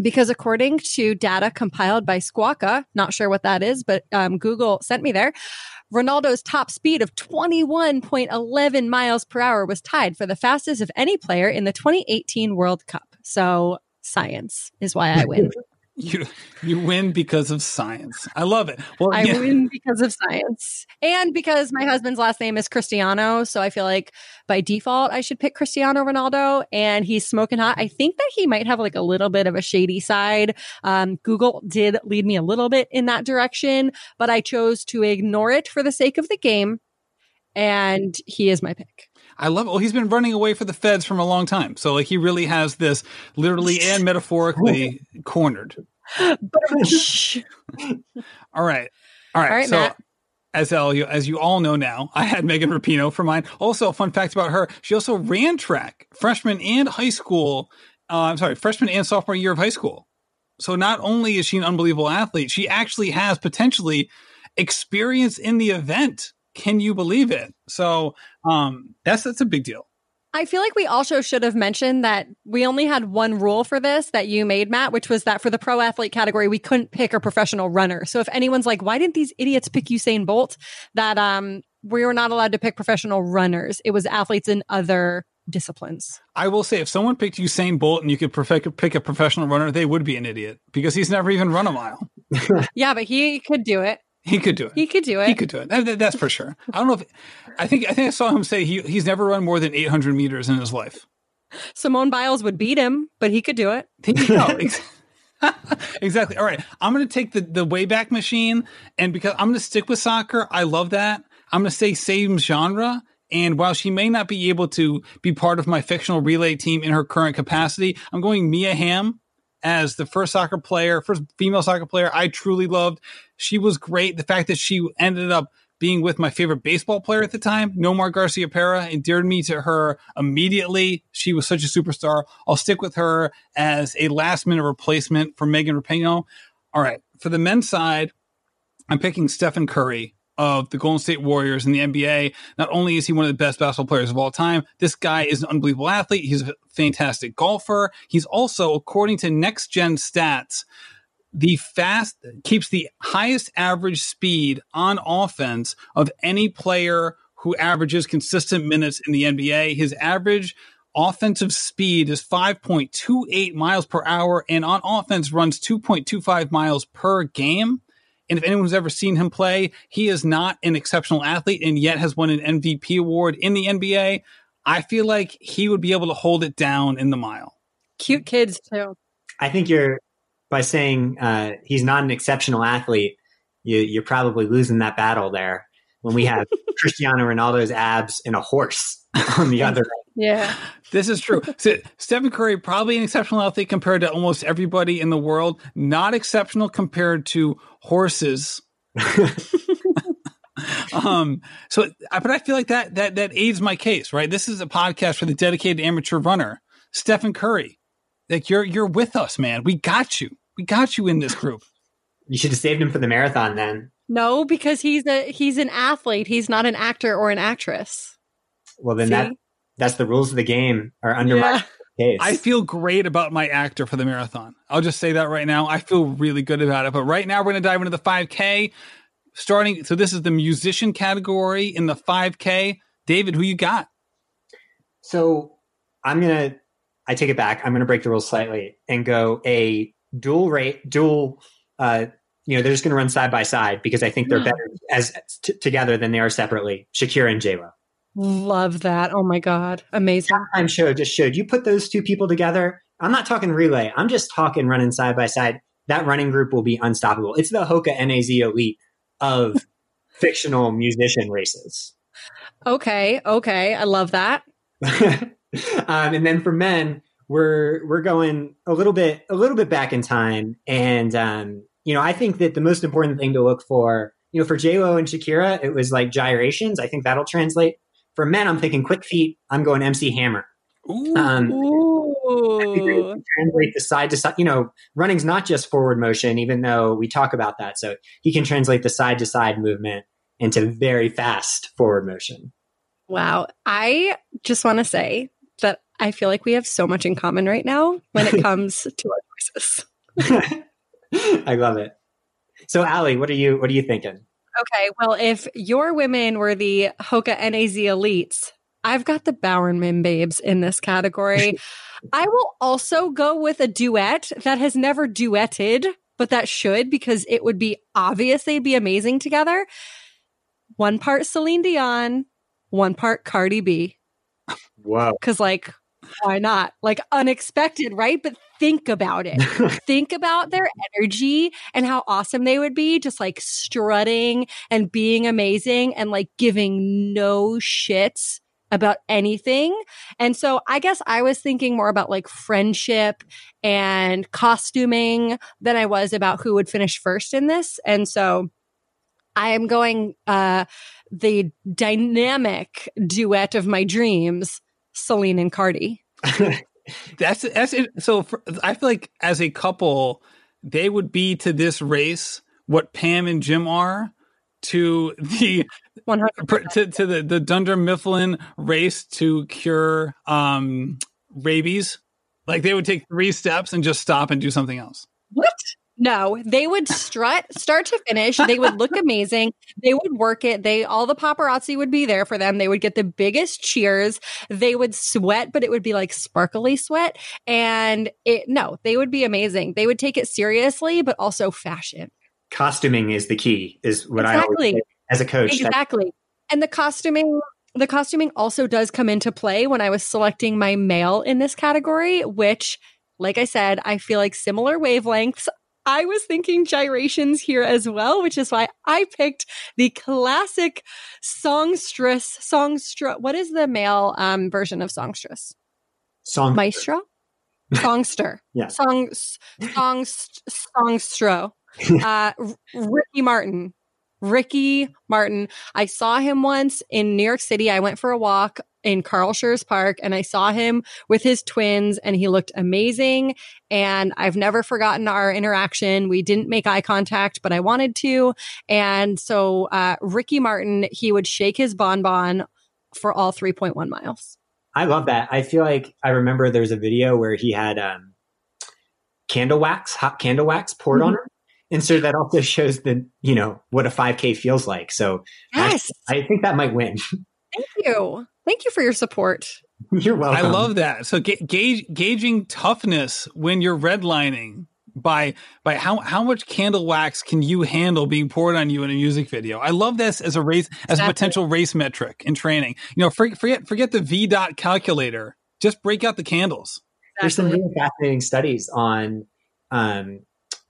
because according to data compiled by Squawka, not sure what that is, but um, Google sent me there. Ronaldo's top speed of 21.11 miles per hour was tied for the fastest of any player in the 2018 World Cup. So science is why I win. You you win because of science. I love it. Well, I yeah. win because of science, and because my husband's last name is Cristiano, so I feel like by default I should pick Cristiano Ronaldo. And he's smoking hot. I think that he might have like a little bit of a shady side. Um, Google did lead me a little bit in that direction, but I chose to ignore it for the sake of the game, and he is my pick. I love it. Well, he's been running away for the feds from a long time. So like he really has this literally and metaphorically cornered. All right. All right. All right. So Matt. as you as you all know now, I had Megan Rapinoe for mine. Also, a fun fact about her: she also ran track freshman and high school. Uh, I'm sorry, freshman and sophomore year of high school. So not only is she an unbelievable athlete, she actually has potentially experience in the event. Can you believe it? So um, that's that's a big deal. I feel like we also should have mentioned that we only had one rule for this that you made, Matt, which was that for the pro athlete category, we couldn't pick a professional runner. So if anyone's like, why didn't these idiots pick Usain Bolt? That um, we were not allowed to pick professional runners. It was athletes in other disciplines. I will say, if someone picked Usain Bolt and you could perfect, pick a professional runner, they would be an idiot because he's never even run a mile. yeah, but he could do it. He could do it. He could do it. He could do it. That, that's for sure. I don't know if I think I think I saw him say he he's never run more than 800 meters in his life. Simone Biles would beat him, but he could do it. exactly. All right. I'm going to take the the Wayback Machine, and because I'm going to stick with soccer, I love that. I'm going to say same genre. And while she may not be able to be part of my fictional relay team in her current capacity, I'm going Mia Hamm as the first soccer player, first female soccer player I truly loved. She was great. The fact that she ended up being with my favorite baseball player at the time, Nomar Garciaparra, endeared me to her immediately. She was such a superstar. I'll stick with her as a last minute replacement for Megan Rapinoe. All right. For the men's side, I'm picking Stephen Curry of the Golden State Warriors in the NBA. Not only is he one of the best basketball players of all time, this guy is an unbelievable athlete. He's a fantastic golfer. He's also, according to next gen stats, the fast keeps the highest average speed on offense of any player who averages consistent minutes in the NBA. His average offensive speed is 5.28 miles per hour and on offense runs 2.25 miles per game. And if anyone's ever seen him play, he is not an exceptional athlete and yet has won an MVP award in the NBA. I feel like he would be able to hold it down in the mile. Cute kids, too. I think you're, by saying uh, he's not an exceptional athlete, you, you're probably losing that battle there when we have Cristiano Ronaldo's abs and a horse on the other. Yeah. This is true. So, Stephen Curry, probably an exceptional athlete compared to almost everybody in the world, not exceptional compared to horses. um, so, but I feel like that, that, that aids my case, right? This is a podcast for the dedicated amateur runner, Stephen Curry. Like you're, you're with us, man. We got you. We got you in this group. You should have saved him for the marathon then. No, because he's a, he's an athlete. He's not an actor or an actress. Well, then See? that, that's the rules of the game are under yeah. my case. I feel great about my actor for the marathon. I'll just say that right now. I feel really good about it. But right now, we're going to dive into the 5K. Starting, so this is the musician category in the 5K. David, who you got? So I'm going to, I take it back. I'm going to break the rules slightly and go a dual rate, dual, uh, you know, they're just going to run side by side because I think they're hmm. better as t- together than they are separately. Shakira and J Lo. Love that. Oh my God. Amazing. Time show just showed you put those two people together. I'm not talking relay. I'm just talking running side by side. That running group will be unstoppable. It's the Hoka NAZ elite of fictional musician races. Okay. Okay. I love that. um, and then for men, we're, we're going a little bit, a little bit back in time. And, um, you know, I think that the most important thing to look for you know, for J Lo and Shakira, it was like gyrations. I think that'll translate. For men, I'm thinking quick feet. I'm going MC Hammer. Ooh. Um, Ooh. translate the side to side. You know, running's not just forward motion, even though we talk about that. So he can translate the side to side movement into very fast forward motion. Wow. I just want to say that I feel like we have so much in common right now when it comes to our choices. I love it. So, Ali, what are you what are you thinking? Okay, well, if your women were the Hoka NAZ elites, I've got the Bowerman babes in this category. I will also go with a duet that has never duetted, but that should because it would be obvious they'd be amazing together. One part Celine Dion, one part Cardi B. Wow. Cause like, why not? Like unexpected, right? But think about it. think about their energy and how awesome they would be just like strutting and being amazing and like giving no shits about anything. And so I guess I was thinking more about like friendship and costuming than I was about who would finish first in this. And so I am going uh the dynamic duet of my dreams, Celine and Cardi. That's that's it. So for, I feel like as a couple, they would be to this race what Pam and Jim are to the 100 to, to the the Dunder Mifflin race to cure um rabies. Like they would take three steps and just stop and do something else. What? No, they would strut start to finish. They would look amazing. They would work it. They all the paparazzi would be there for them. They would get the biggest cheers. They would sweat, but it would be like sparkly sweat. And it no, they would be amazing. They would take it seriously, but also fashion. Costuming is the key, is what I always say as a coach. Exactly. And the costuming the costuming also does come into play when I was selecting my male in this category, which like I said, I feel like similar wavelengths. I was thinking gyrations here as well, which is why I picked the classic songstress songstress. What is the male um, version of songstress? song Maestro? Songster. Yeah. Song song songstro. Uh Ricky Martin. Ricky Martin. I saw him once in New York City. I went for a walk in Carl Schurz Park and I saw him with his twins and he looked amazing. And I've never forgotten our interaction. We didn't make eye contact, but I wanted to. And so, uh, Ricky Martin, he would shake his bonbon for all 3.1 miles. I love that. I feel like I remember there's a video where he had um, candle wax, hot candle wax poured on Mhm. her. And so that also shows the, you know, what a 5K feels like. So Yes. I, I think that might win. Thank you. Thank you for your support. You're welcome. I love that. So ga- gauge gauging toughness when you're redlining by by how how much candle wax can you handle being poured on you in a music video. I love this as a race as a potential race metric in training. You know, for, forget forget the VDOT calculator. Just break out the candles. There's some really fascinating studies on um,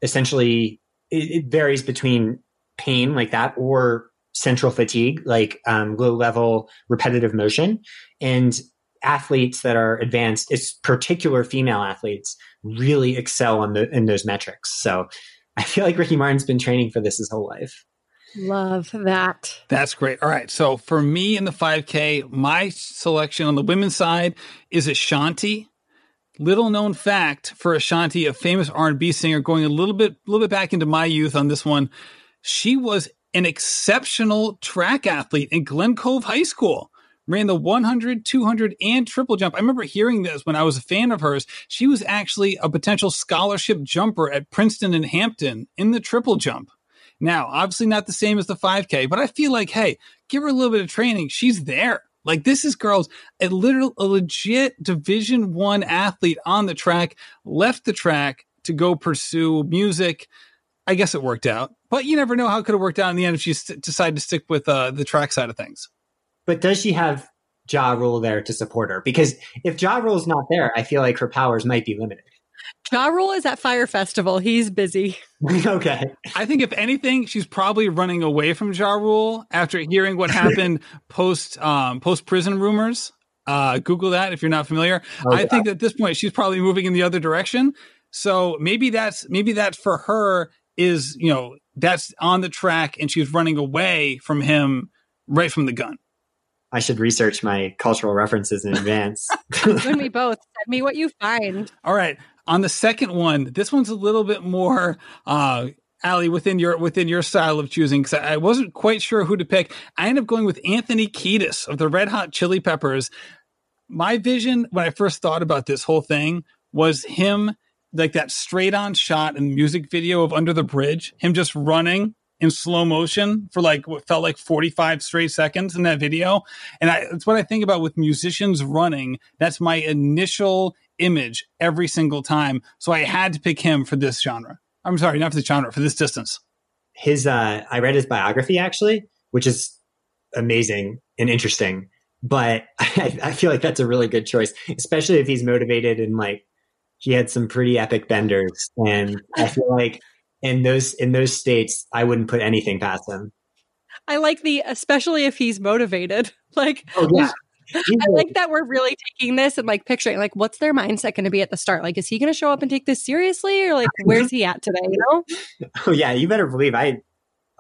essentially it, it varies between pain like that or central fatigue, like um, low level repetitive motion. And athletes that are advanced, it's particular female athletes, really excel on the in those metrics. So I feel like Ricky Martin's been training for this his whole life. Love that. That's great. All right. So for me in the 5K, my selection on the women's side is Ashanti. Little known fact for Ashanti, a famous R&B singer, going a little bit, little bit back into my youth on this one. She was an exceptional track athlete in Glen Cove High School. Ran the 100, 200, and triple jump. I remember hearing this when I was a fan of hers. She was actually a potential scholarship jumper at Princeton and Hampton in the triple jump. Now, obviously not the same as the 5K, but I feel like, hey, give her a little bit of training. She's there. Like this is girls, a literal, a legit Division One athlete on the track, left the track to go pursue music. I guess it worked out, but you never know how it could have worked out in the end if she st- decided to stick with uh, the track side of things. But does she have Ja Rule there to support her? Because if Ja Rule's not there, I feel like her powers might be limited. Ja Rule is at Fyre Festival. He's busy. okay. I think if anything, she's probably running away from Ja Rule after hearing what happened post um, post prison rumors. Uh, Google that if you're not familiar. Oh, I yeah. think at this point she's probably moving in the other direction. So maybe that's maybe that's for her is, you know, that's on the track and she's running away from him right from the gun. I should research my cultural references in advance. you and me both. Send me what you find. All right. On the second one, this one's a little bit more uh Ali within your within your style of choosing because I wasn't quite sure who to pick. I ended up going with Anthony Kiedis of the Red Hot Chili Peppers. My vision when I first thought about this whole thing was him like that straight on shot and music video of Under the Bridge, him just running in slow motion for like what felt like 45 straight seconds in that video. And I, that's what I think about with musicians running. That's my initial image every single time. So I had to pick him for this genre. I'm sorry, not for the genre, for this distance. His, uh, I read his biography actually, which is amazing and interesting. But I, I feel like that's a really good choice, especially if he's motivated and like he had some pretty epic benders. And I feel like in those in those states, I wouldn't put anything past him. I like the especially if he's motivated. Like Oh yeah. I like that we're really taking this and like picturing like what's their mindset going to be at the start? Like, is he going to show up and take this seriously, or like where's he at today? You know? Oh yeah, you better believe I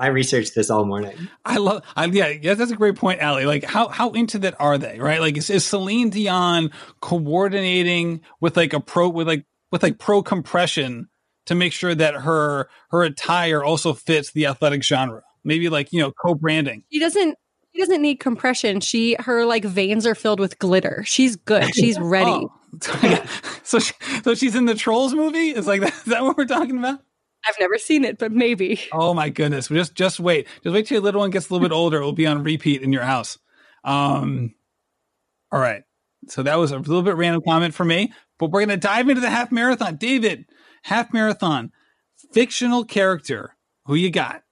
I researched this all morning. I love, I, yeah, yeah, that's a great point, Ali. Like, how how into that are they, right? Like, is, is Celine Dion coordinating with like a pro with like with like pro compression to make sure that her her attire also fits the athletic genre? Maybe like you know co branding. She doesn't. She doesn't need compression. She her like veins are filled with glitter. She's good. She's ready. Oh. so she, so she's in the Trolls movie. Is like that, is that what we're talking about? I've never seen it, but maybe. Oh my goodness! Just just wait. Just wait till your little one gets a little bit older. It will be on repeat in your house. Um. All right. So that was a little bit random comment for me, but we're going to dive into the half marathon. David, half marathon, fictional character. Who you got?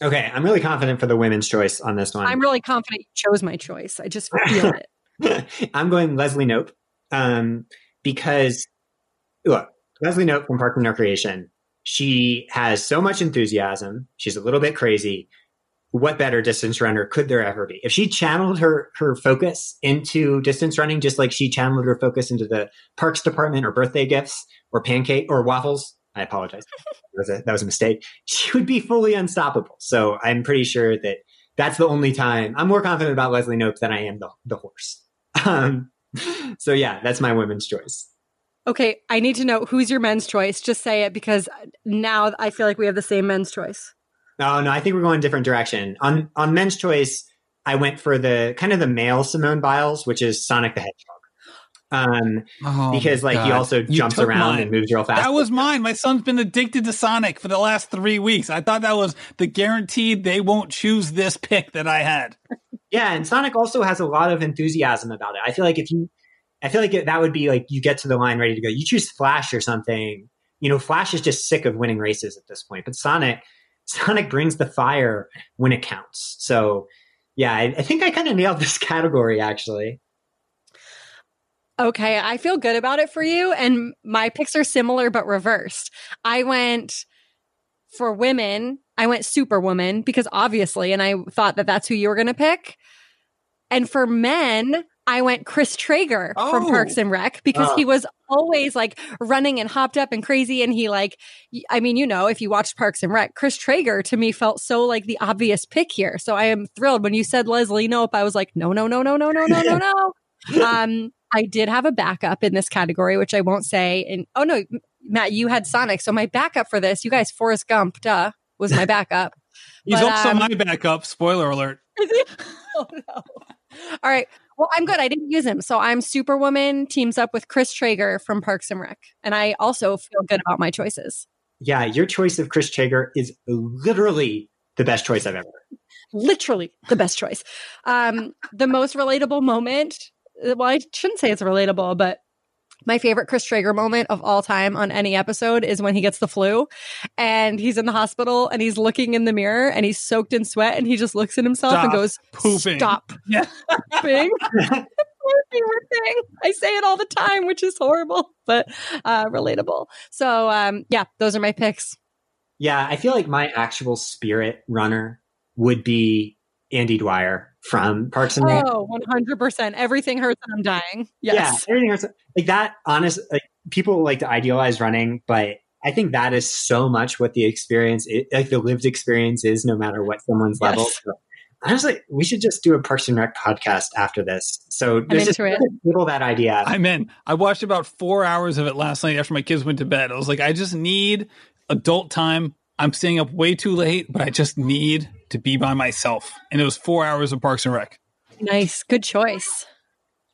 Okay, I'm really confident for the women's choice on this one. I'm really confident you chose my choice. I just feel it. I'm going Leslie Knope um, because look, Leslie Knope from Park and Recreation. She has so much enthusiasm. She's a little bit crazy. What better distance runner could there ever be? If she channeled her her focus into distance running, just like she channeled her focus into the parks department or birthday gifts or pancake or waffles, I apologize. that, was a, that was a mistake. She would be fully unstoppable. So I'm pretty sure that that's the only time I'm more confident about Leslie Knope than I am the, the horse. Um, so yeah, that's my women's choice. Okay, I need to know who's your men's choice. Just say it because now I feel like we have the same men's choice. No, no, I think we're going a different direction. On on men's choice, I went for the kind of the male Simone Biles, which is Sonic the Hedgehog. Um, Oh, because like he also You jumps around mine. and moves real fast. That was mine. My son's been addicted to Sonic for the last three weeks. I thought that was the guaranteed they won't choose this pick that I had. Yeah, and Sonic also has a lot of enthusiasm about it. I feel like if you, I feel like it, that would be like you get to the line ready to go. You choose Flash or something. You know, Flash is just sick of winning races at this point, but Sonic, Sonic brings the fire when it counts. So, yeah, I, I think I kind of nailed this category actually. Okay, I feel good about it for you. And my picks are similar but reversed. I went for women, I went Superwoman because obviously, and I thought that that's who you were going to pick. And for men, I went Chris Traeger from Oh. Parks and Rec because Oh. he was always like running and hopped up and crazy. And he like, I mean, you know, if you watched Parks and Rec, Chris Traeger to me felt so like the obvious pick here. So I am thrilled when you said Leslie Knope. I was like, no, no, no, no, no, no, no, no, no. um, I did have a backup in this category, which I won't say. And oh no, Matt, you had Sonic. So my backup for this, you guys, Forrest Gump, duh, was my backup. He's But, also um, my backup. Spoiler alert. oh no. All right. Well, I'm good. I didn't use him. So I'm Superwoman teams up with Chris Traeger from Parks and Rec. And I also feel good about my choices. Yeah, your choice of Chris Traeger is literally the best choice I've ever. Literally the best choice. Um, the most relatable moment. Well, I shouldn't say it's relatable, but my favorite Chris Traeger moment of all time on any episode is when he gets the flu and he's in the hospital and he's looking in the mirror and he's soaked in sweat and he just looks at himself and goes, pooping. Stop Yeah. pooping. Favorite thing. I say it all the time, which is horrible, but uh, relatable. So, um, yeah, those are my picks. Yeah, I feel like my actual spirit runner would be Andy Dwyer from Parks and Rec. Oh, 100%. Everything hurts and I'm dying. Yes. Yeah, everything hurts. Like that, honest, like people like to idealize running, but I think that is so much what the experience, is, like the lived experience is, no matter what someone's Yes. level. So, honestly, we should just do a Parks and Rec podcast after this. So there's just into it. people that idea. I'm in. I watched about four hours of it last night after my kids went to bed. I was like, I just need adult time. I'm staying up way too late, but I just need to be by myself. And it was four hours of Parks and Rec. Nice. Good choice.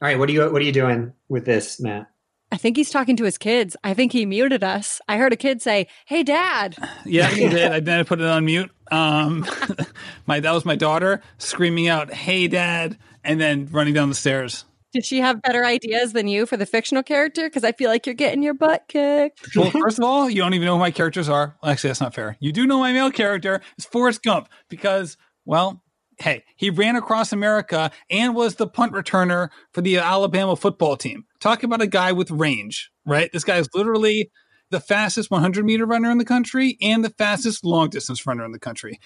All right, what are you what are you doing with this, Matt? I think he's talking to his kids. I think he muted us. I heard a kid say, Hey, dad. Yeah, he did. I then I put it on mute. Um, my that was my daughter screaming out, "Hey, dad!" and then running down the stairs. Did she have better ideas than you for the fictional character? Because I feel like you're getting your butt kicked. Well, first of all, you don't even know who my characters are. Well, actually, that's not fair. You do know my male character is Forrest Gump because, well, hey, he ran across America and was the punt returner for the Alabama football team. Talk about a guy with range, right? This guy is literally the fastest 100 meter runner in the country and the fastest long distance runner in the country.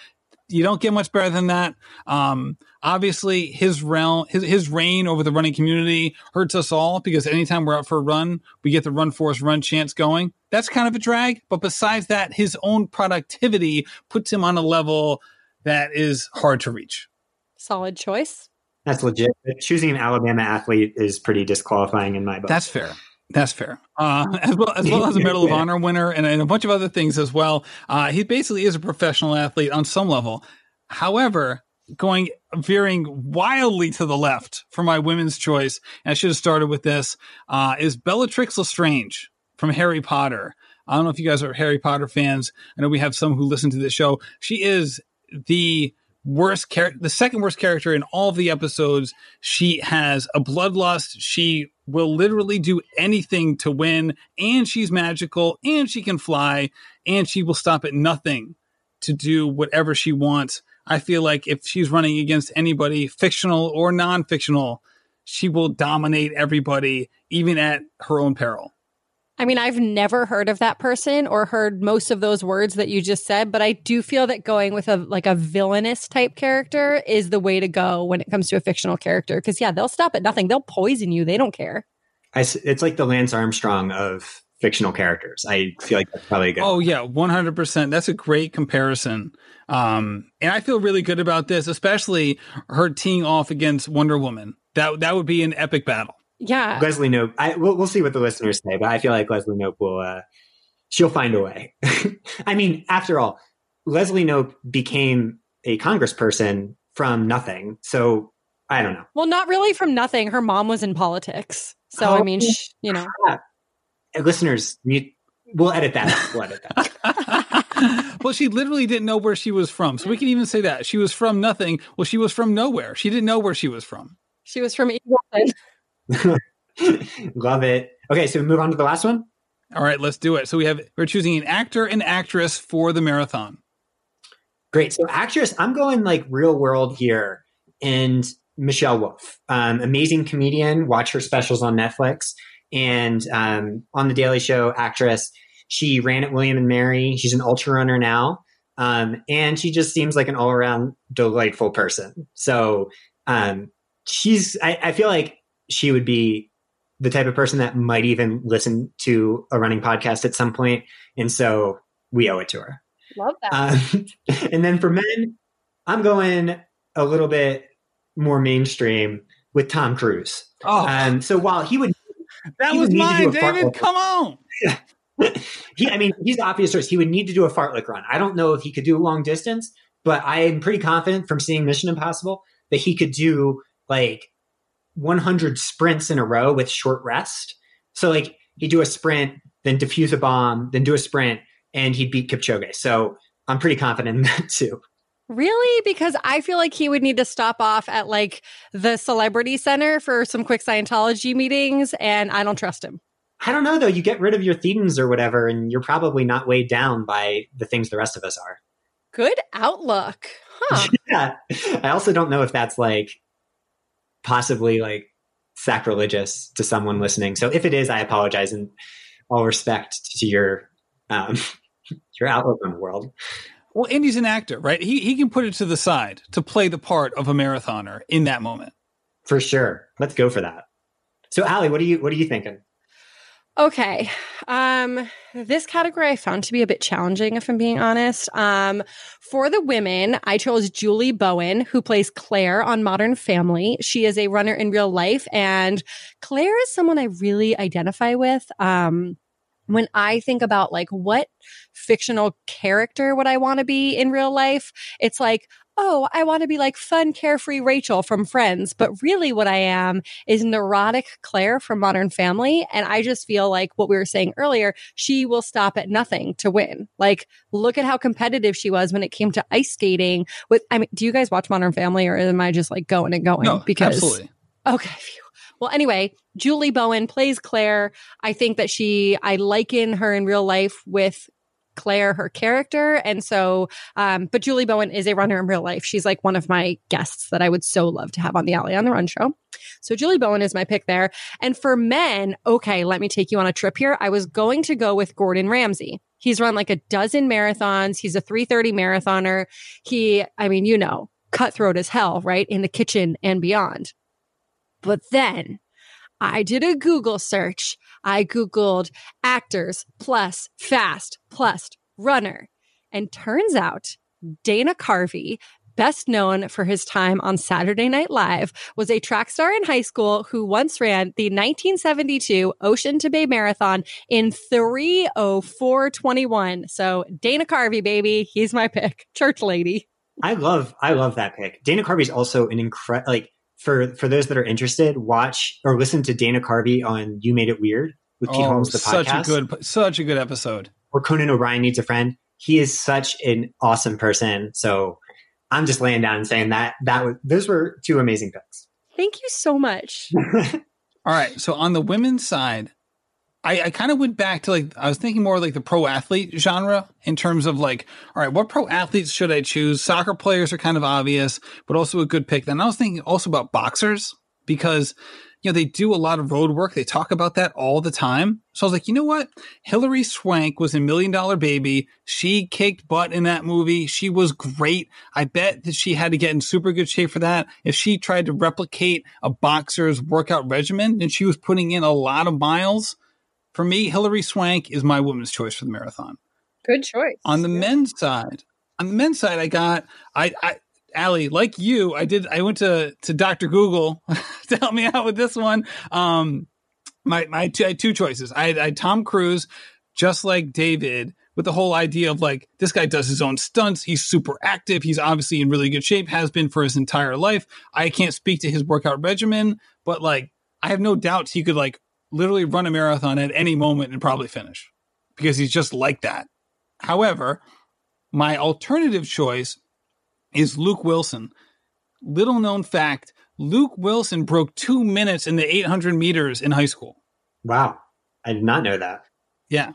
You don't get much better than that. Um, obviously, his realm, his, his reign over the running community hurts us all because anytime we're out for a run, we get the run force run chance going. That's kind of a drag. But besides that, his own productivity puts him on a level that is hard to reach. Solid choice. That's legit. Choosing an Alabama athlete is pretty disqualifying in my book. That's fair. That's fair. Uh, as well as well as a Medal of Honor winner and, and a bunch of other things as well. Uh, he basically is a professional athlete on some level. However, going veering wildly to the left for my women's choice, and I should have started with this, uh, is Bellatrix Lestrange from Harry Potter. I don't know if you guys are Harry Potter fans. I know we have some who listen to this show. She is the worst character, the second worst character in all of the episodes. She has a bloodlust. She will literally do anything to win, and she's magical, and she can fly, and she will stop at nothing to do whatever she wants. I feel like if she's running against anybody, fictional or non fictional, she will dominate everybody, even at her own peril. I mean, I've never heard of that person or heard most of those words that you just said, but I do feel that going with a like a villainous type character is the way to go when it comes to a fictional character. Because yeah, they'll stop at nothing. They'll poison you. They don't care. I s it's like the Lance Armstrong of fictional characters. I feel like that's probably a good. Oh yeah, one hundred percent. That's a great comparison. Um, and I feel really good about this, especially her teeing off against Wonder Woman. That that would be an epic battle. Yeah. Leslie Knope. I we'll, we'll see what the listeners say, but I feel like Leslie Knope will. Uh, she'll find a way. I mean, after all, Leslie Knope became a congressperson from nothing. So I don't know. Well, not really from nothing. Her mom was in politics. So, I mean, Oh. sh- you know. Uh, listeners, you, we'll edit that. out. We'll edit that. well, she literally didn't know where she was from. So we can even say that. She was from nothing. Well, she was from nowhere. She didn't know where she was from. She was from Eagleton. Love it. Okay, so we move on to the last one. All right, let's do it. So we have we're choosing an actor and actress for the marathon. Great. So actress, I'm going like real world here. And Michelle Wolf, um, amazing comedian. Watch her specials on Netflix and um, on the Daily Show. Actress. She ran at William and Mary. She's an ultra runner now, um, and she just seems like an all around delightful person. So um, she's. I, I feel like she would be the type of person that might even listen to a running podcast at some point, and so we owe it to her. Love that. Um, and then for men, I'm going a little bit more mainstream with Tom Cruise. Oh, Um, so while he would, that he was would mine, do fart David. Come on. he, I mean, he's the obvious choice. He would need to do a fartlek run. I don't know if he could do a long distance, but I am pretty confident from seeing Mission Impossible that he could do like 100 sprints in a row with short rest. So like he'd do a sprint, then defuse a bomb, then do a sprint, and he'd beat Kipchoge. So I'm pretty confident in that too. Really? Because I feel like he would need to stop off at like the celebrity center for some quick Scientology meetings, and I don't trust him. I don't know though. You get rid of your thetans or whatever, and you're probably not weighed down by the things the rest of us are. Good outlook. Huh. Yeah. I also don't know if that's like possibly like sacrilegious to someone listening. So if it is, I apologize in all respect to your um your outlook on the world. Well, Andy's an actor, right? He he can put it to the side to play the part of a marathoner in that moment. For sure. Let's go for that. So Ali, what are you what are you thinking? Okay. Um, this category I found to be a bit challenging, if I'm being honest. Um, for the women, I chose Julie Bowen, who plays Claire on Modern Family. She is a runner in real life, and Claire is someone I really identify with. Um, when I think about like what fictional character would I want to be in real life, it's like, oh, I want to be like fun, carefree Rachel from Friends. But really, what I am is neurotic Claire from Modern Family. And I just feel like what we were saying earlier, she will stop at nothing to win. Like, look at how competitive she was when it came to ice skating. With, I mean, do you guys watch Modern Family or am I just like going and going? No, because, absolutely. Okay. Phew. Well, anyway, Julie Bowen plays Claire. I think that she, I liken her in real life with Claire, her character. And so, um, but Julie Bowen is a runner in real life. She's like one of my guests that I would so love to have on the Ali on the Run show. So Julie Bowen is my pick there. And for men, okay, let me take you on a trip here. I was going to go with Gordon Ramsay. He's run like a dozen marathons. He's a 330 marathoner. He, I mean, you know, cutthroat as hell, right? In the kitchen and beyond. But then I did a Google search. I Googled actors plus fast plus runner. And turns out Dana Carvey, best known for his time on Saturday Night Live, was a track star in high school who once ran the 1972 Ocean to Bay Marathon in 30421. So Dana Carvey, baby, he's my pick. Church lady. I love I love that pick. Dana Carvey's also an incredible like for for those that are interested, watch or listen to Dana Carvey on You Made It Weird with Pete Oh, Holmes, the such podcast. a good, such a good episode. or Conan O'Brien needs a friend. He is such an awesome person. So I'm just laying down and saying that that was those were two amazing picks. Thank you so much. All right. So on the women's side, I, I kind of went back to like, I was thinking more like the pro athlete genre in terms of like, all right, what pro athletes should I choose? Soccer players are kind of obvious, but also a good pick. Then I was thinking also about boxers because, you know, they do a lot of road work. They talk about that all the time. So I was like, you know what? Hilary Swank was a million dollar baby. She kicked butt in that movie. She was great. I bet that she had to get in super good shape for that. If she tried to replicate a boxer's workout regimen and she was putting in a lot of miles, for me, Hilary Swank is my woman's choice for the marathon. Good choice. On the men's side, on the men's side, I got I, I Ali, like you, I did. I went to to Doctor Google to help me out with this one. Um, my my two, I had two choices. I had, I had Tom Cruise, just like David, with the whole idea of like this guy does his own stunts. He's super active. He's obviously in really good shape. Has been for his entire life. I can't speak to his workout regimen, but like I have no doubts he could like literally run a marathon at any moment and probably finish because he's just like that. However, my alternative choice is Luke Wilson. Little known fact Luke Wilson broke two minutes in the 800 meters in high school. Wow. I did not know that. Yeah.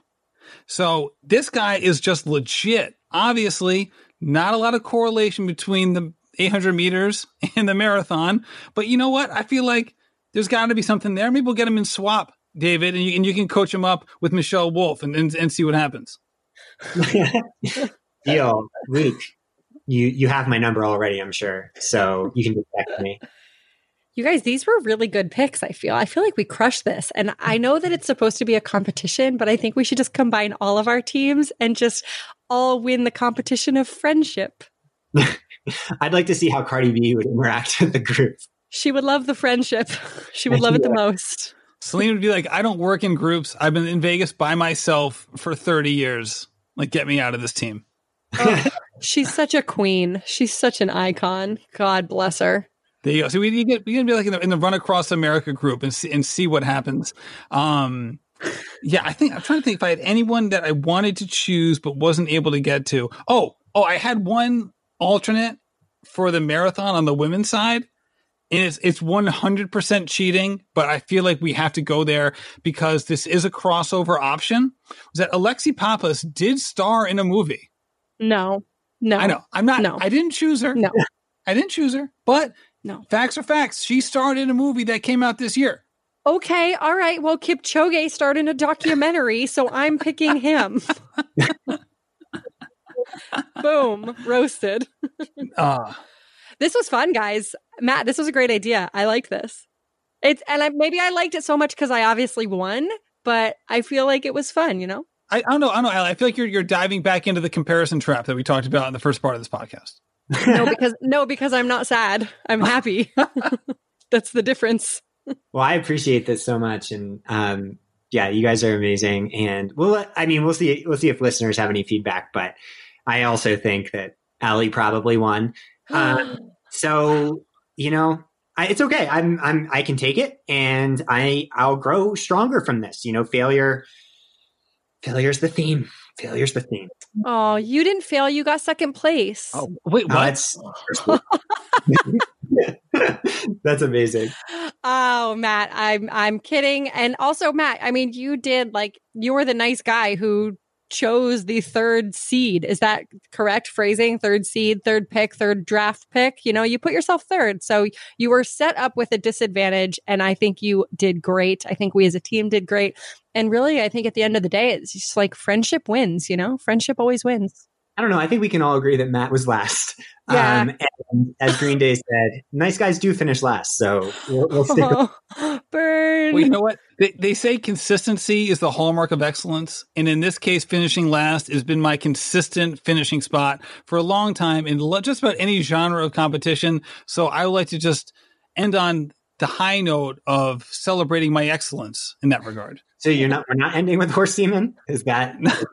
So this guy is just legit. Obviously, not a lot of correlation between the 800 meters and the marathon. But you know what? I feel like there's got to be something there. Maybe we'll get him in SWAP, David, and you, and you can coach him up with Michelle Wolf and, and, and see what happens. Deal, Luke. You you have my number already, I'm sure. So you can just text me. You guys, these were really good picks, I feel. I feel like we crushed this. And I know that it's supposed to be a competition, but I think we should just combine all of our teams and just all win the competition of friendship. I'd like to see how Cardi B would interact with the group. She would love the friendship. She would love it the most. Celine would be like, I don't work in groups. I've been in Vegas by myself for 30 years. Like, get me out of this team. She's such a queen. She's such an icon. God bless her. There you go. So we you get we can be like in the, in the Run Across America group and see and see what happens. Um, yeah, I think I'm trying to think if I had anyone that I wanted to choose but wasn't able to get to. Oh, oh, I had one alternate for the marathon on the women's side. And it's it's 100% cheating, but I feel like we have to go there because this is a crossover option. Was that Alexi Pappas did star in a movie? No, no. I know. I'm not. No. I didn't choose her. No. I didn't choose her. But No. facts are facts. She starred in a movie that came out this year. Okay, all right. Well, Kipchoge starred in a documentary, so I'm picking him. Boom, roasted. Uh, This was fun, guys. Matt, this was a great idea. I like this. It's and I, maybe I liked it so much because I obviously won, but I feel like it was fun, you know? I, I don't know. I don't know, Ali. I feel like you're you're diving back into the comparison trap that we talked about in the first part of this podcast. no, because no, because I'm not sad. I'm happy. That's the difference. Well, I appreciate this so much, and um, yeah, you guys are amazing. And we'll, I mean, we'll see, we'll see if listeners have any feedback. But I also think that Ali probably won. Uh, so you know, I, it's okay. I'm, I'm, I can take it, and I, I'll grow stronger from this. You know, failure, failure's the theme. Failure's the theme. Oh, you didn't fail. You got second place. Oh, wait, what? Uh, That's amazing. Oh, Matt, I'm I'm kidding. And also, Matt, I mean, you did like you were the nice guy who chose the third seed. Is that correct phrasing? Third seed, third pick, third draft pick. You know, you put yourself third. So you were set up with a disadvantage. And I think you did great. I think we as a team did great. And really, I think at the end of the day, it's just like friendship wins, you know, friendship always wins. I don't know. I think we can all agree that Matt was last. Yeah. Um, and as Green Day said, nice guys do finish last. So we'll, we'll stick with Oh, burn. Well, you know what? They, they say consistency is the hallmark of excellence. And in this case, finishing last has been my consistent finishing spot for a long time in just about any genre of competition. So I would like to just end on the high note of celebrating my excellence in that regard. So you're not we're not ending with horse semen? Is that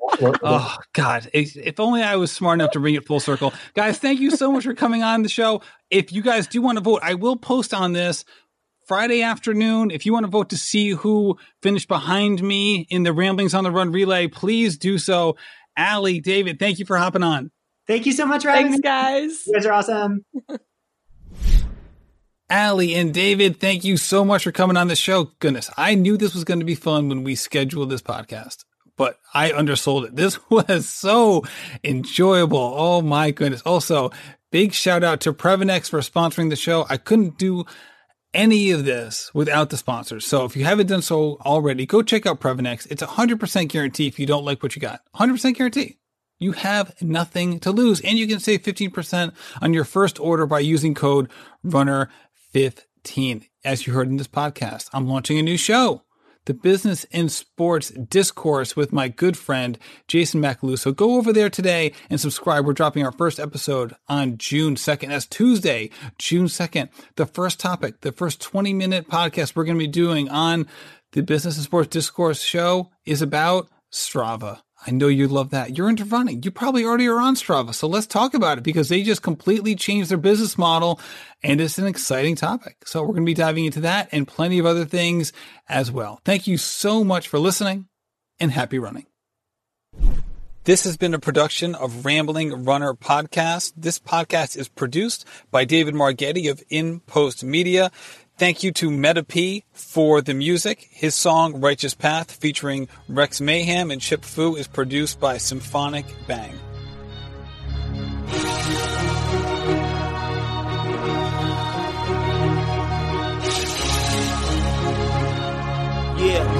Oh God! If if only I was smart enough to bring it full circle, guys. Thank you so much for coming on the show. If you guys do want to vote, I will post on this Friday afternoon. If you want to vote to see who finished behind me in the Ramblings on the Run relay, please do so. Ali, David, thank you for hopping on. Thank you so much for Thanks, guys. You guys are awesome. Ali and David, thank you so much for coming on the show. Goodness, I knew this was going to be fun when we scheduled this podcast, but I undersold it. This was so enjoyable. Oh my goodness. Also, big shout out to Previnex for sponsoring the show. I couldn't do any of this without the sponsors. So if you haven't done so already, go check out Previnex. It's a 100% guarantee if you don't like what you got. 100% guarantee. You have nothing to lose and you can save 15% on your first order by using code RUNNER15. As you heard in this podcast, I'm launching a new show, the Business and Sports Discourse with my good friend Jason Macalu. So go over there today and subscribe. We're dropping our first episode on June 2nd. That's Tuesday, June 2nd. The first topic, the first 20 minute podcast we're going to be doing on the Business and Sports Discourse show is about Strava. I know you love that. You're into running. You probably already are on Strava. So let's talk about it because they just completely changed their business model and it's an exciting topic. So we're going to be diving into that and plenty of other things as well. Thank you so much for listening and happy running. This has been a production of Rambling Runner Podcast. This podcast is produced by David Margetti of In Post Media. Thank you to Meta P for the music. His song Righteous Path featuring Rex Mayhem and Chip Fu is produced by Symphonic Bang. Yeah.